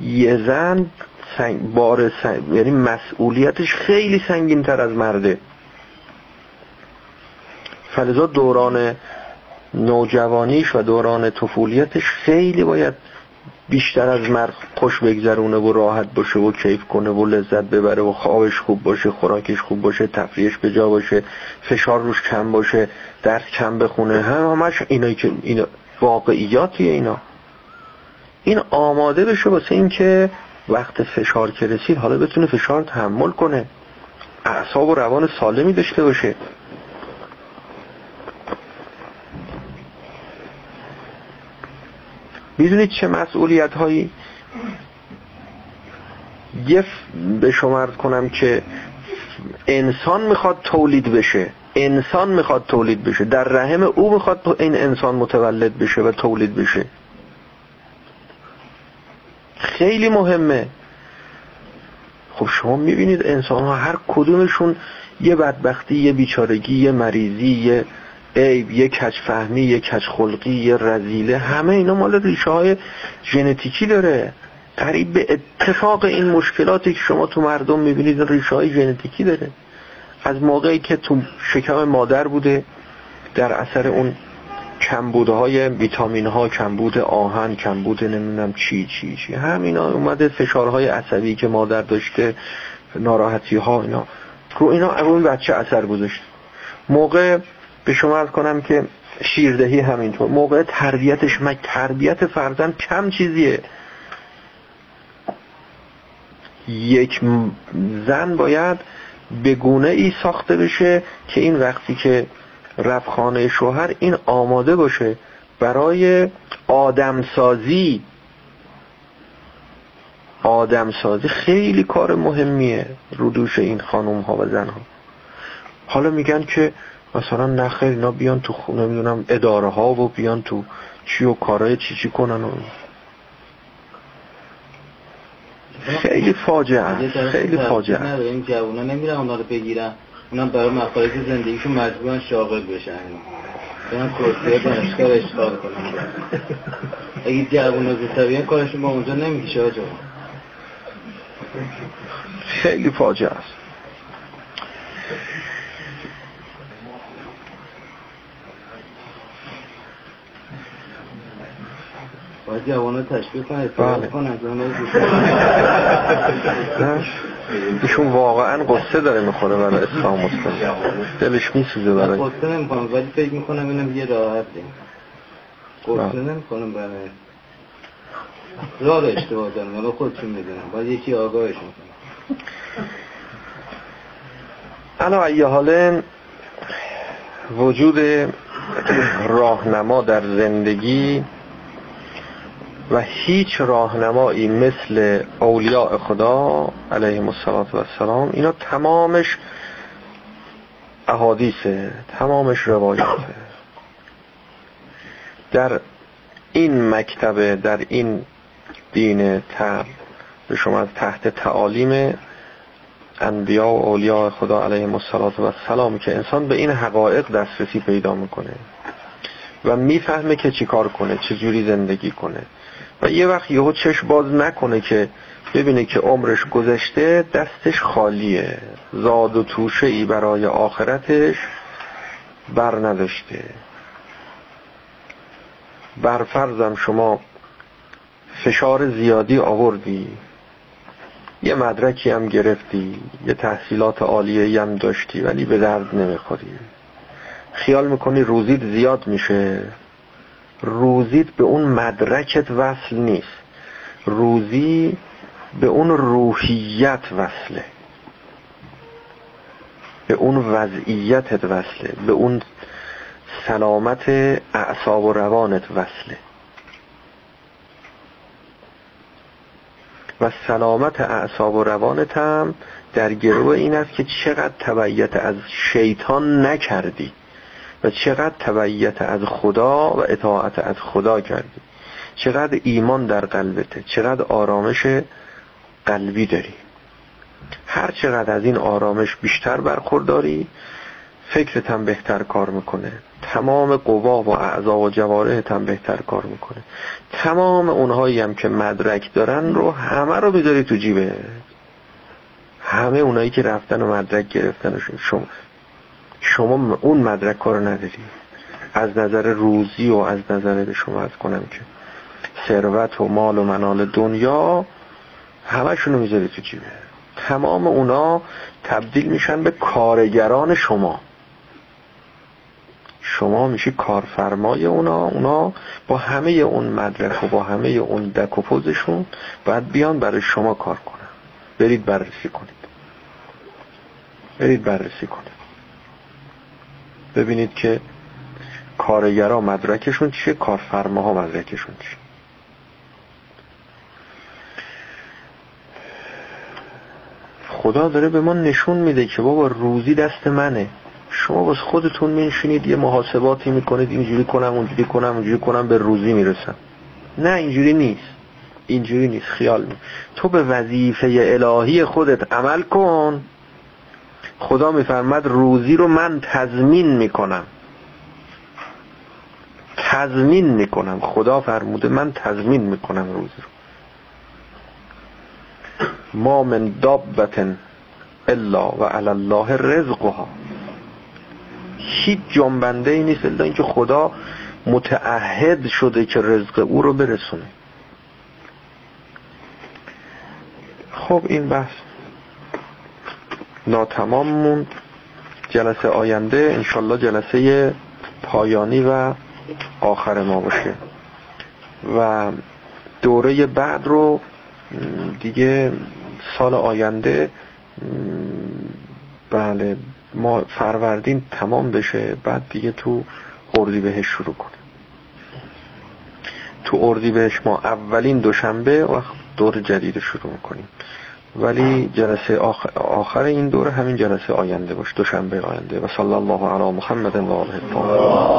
یه زن سنگ بار سنگ یعنی مسئولیتش خیلی سنگین تر از مرده. فلزا دوران نوجوانیش و دوران طفولیتش خیلی باید بیشتر از مرد خوش بگذرونه و راحت باشه و کیف کنه و لذت ببره و خوابش خوب باشه خوراکش خوب باشه تفریحش به جا باشه فشار روش کم باشه. درس کم بخونه. همش اینا که اینا واقعیاتیه اینا. این آماده بشه واسه اینکه وقت فشار که رسید حالا بتونه فشار تحمل کنه. اعصاب و روان سالمی داشته باشه. می‌دونید چه مسئولیت هایی یه به شما کنم که انسان می‌خواد تولید بشه. انسان می‌خواد تولید بشه. در رحم او می‌خواد این انسان متولد بشه و تولید بشه. خیلی مهمه. خب شما می‌بینید انسان ها هر کدومشون یه بدبختی یه بیچارگی یه مریضی یه عیب یه کچ فهمی یه کچ خلقی یه رزیله. همه اینا مال ریشه های ژنتیکی داره. قریب به اتفاق این مشکلاتی که شما تو مردم می‌بینید ریشه های ژنتیکی داره. از موقعی که تو شکم مادر بوده در اثر اون کمبودهای ویتامین ها کمبود آهن کمبود نمی‌دونم چی چی چی همینا اومده فشارهای عصبی که مادر داشته ناراحتی ها اینا. رو اینا اون بچه اثر گذاشته موقع به شما از کنم که شیردهی همینطور. موقع تربیتش مگه تربیت فرزند کم چیزیه. یک زن باید به گونه ای ساخته بشه که این وقتی که رفت خانه شوهر این آماده باشه برای آدمسازی. آدمسازی خیلی کار مهمیه رو دوش این خانم ها و زن ها حالا میگن که مثلا نخیر اینا بیان تو خونه می‌دونم اداره ها و بیان تو چی و کارهای چی چی کنن و خیلی فاجعه است خیلی فاجعه است
این جوونا نمیرن اونا رو بگیرن. اونم برای مخارج زندگیشون مجبورن شاغل بشن. برن کرسیه دانشگاه اشغال کنن؟ اگه جوونا زودتر بیان کارشون با اونجا نمیشه آجا.
خیلی فاجعه است.
کنن
بله. ایشون واقعا قصه داره می‌خوره برای اسلام مسلم. دلش میسوزه برای.
قصه نمی‌کنم ولی فکر می‌کنم اینم یه راحت قصه
بله.
نمی‌کنم برای. راه اشتباه دارم حالا خودشون می‌دونم. باید یکی آگاهشون کنم
علا ای حال وجود راهنما در زندگی و هیچ راهنمایی مثل اولیاء خدا علیهم السلام اینا تمامش احادیثه تمامش روایاته در این مکتبه در این دین تر به شما از تحت تعالیم انبیا و اولیاء خدا علیهم السلام که انسان به این حقایق دسترسی پیدا می‌کنه و می‌فهمه که چیکار کنه چجوری زندگی کنه. و یه وقت یهو چشم باز نکنه که ببینه که عمرش گذشته دستش خالیه. زاد و توشه ای برای آخرتش بر نداشته. بر فرضم شما فشار زیادی آوردی. یه مدرکی هم گرفتی یه تحصیلات عالیه هم داشتی ولی به درد نمی‌خوری. خیال می‌کنی روزیت زیاد میشه. روزیت به اون مدرکت وصل نیست. روزی به اون روحیت وصله. به اون وضعیتت وصله. به اون سلامت اعصاب و روانت وصله. و سلامت اعصاب و روانت هم در گروه این است که چقدر تبعیت از شیطان نکردی. و چقدر تبعیت از خدا و اطاعت از خدا کردی. چقدر ایمان در قلبته. چقدر آرامش قلبی داری. هر چقدر از این آرامش بیشتر برخورداری فکرت هم بهتر کار می‌کنه. تمام قوا و اعضا و جوارحت هم بهتر کار می‌کنه. تمام اونهایی هم که مدرک دارن رو همه رو می‌ذاری تو جیبه همه اونایی که رفتن و مدرک گرفتن شما شما اون مدرک رو نداری. از نظر روزی و از نظر به شما از کنم که ثروت و مال و منال دنیا همشونو می‌ذاری تو جیبه. تمام اونا تبدیل میشن به کارگران شما. شما میشی کارفرمای اونا اونا با همه اون مدرک و با همه اون دک و پوزشون باید بیان برای شما کار کنن. برید بررسی کنید. برید بررسی کنید. ببینید که کارگرا مدرکشون چیه کارفرماها مدرکشون چیه. خدا داره به ما نشون میده که بابا روزی دست منه. شما باز خودتون میشینید یه محاسباتی می‌کنید اینجوری کنم اونجوری کنم اونجوری کنم به روزی می‌رسم. نه اینجوری نیست. اینجوری نیست خیال می تو به وظیفه الهی خودت عمل کن. خدا میفرمد روزی رو من تضمین می‌کنم. تضمین می‌کنم. خدا فرموده من تضمین می‌کنم روزی رو. ما من دابت الا و علی الله رزقها. هیچ جنبنده ای نیست الا اینکه خدا متعهد شده که رزق او رو برسونه. خب این بحث. ناتمام موند. جلسه آینده انشالله جلسه پایانی و آخر ما باشه. و دوره بعد رو دیگه سال آینده بله ما فروردین تمام بشه بعد دیگه تو اردی بهش شروع کنیم. تو اردی بهش ما اولین دوشنبه و دور جدید شروع کنیم ولی جلسه آخر این دوره همین جلسه آینده باش دوشنبه آینده. و صلی الله علی محمد و آله الطاهرین.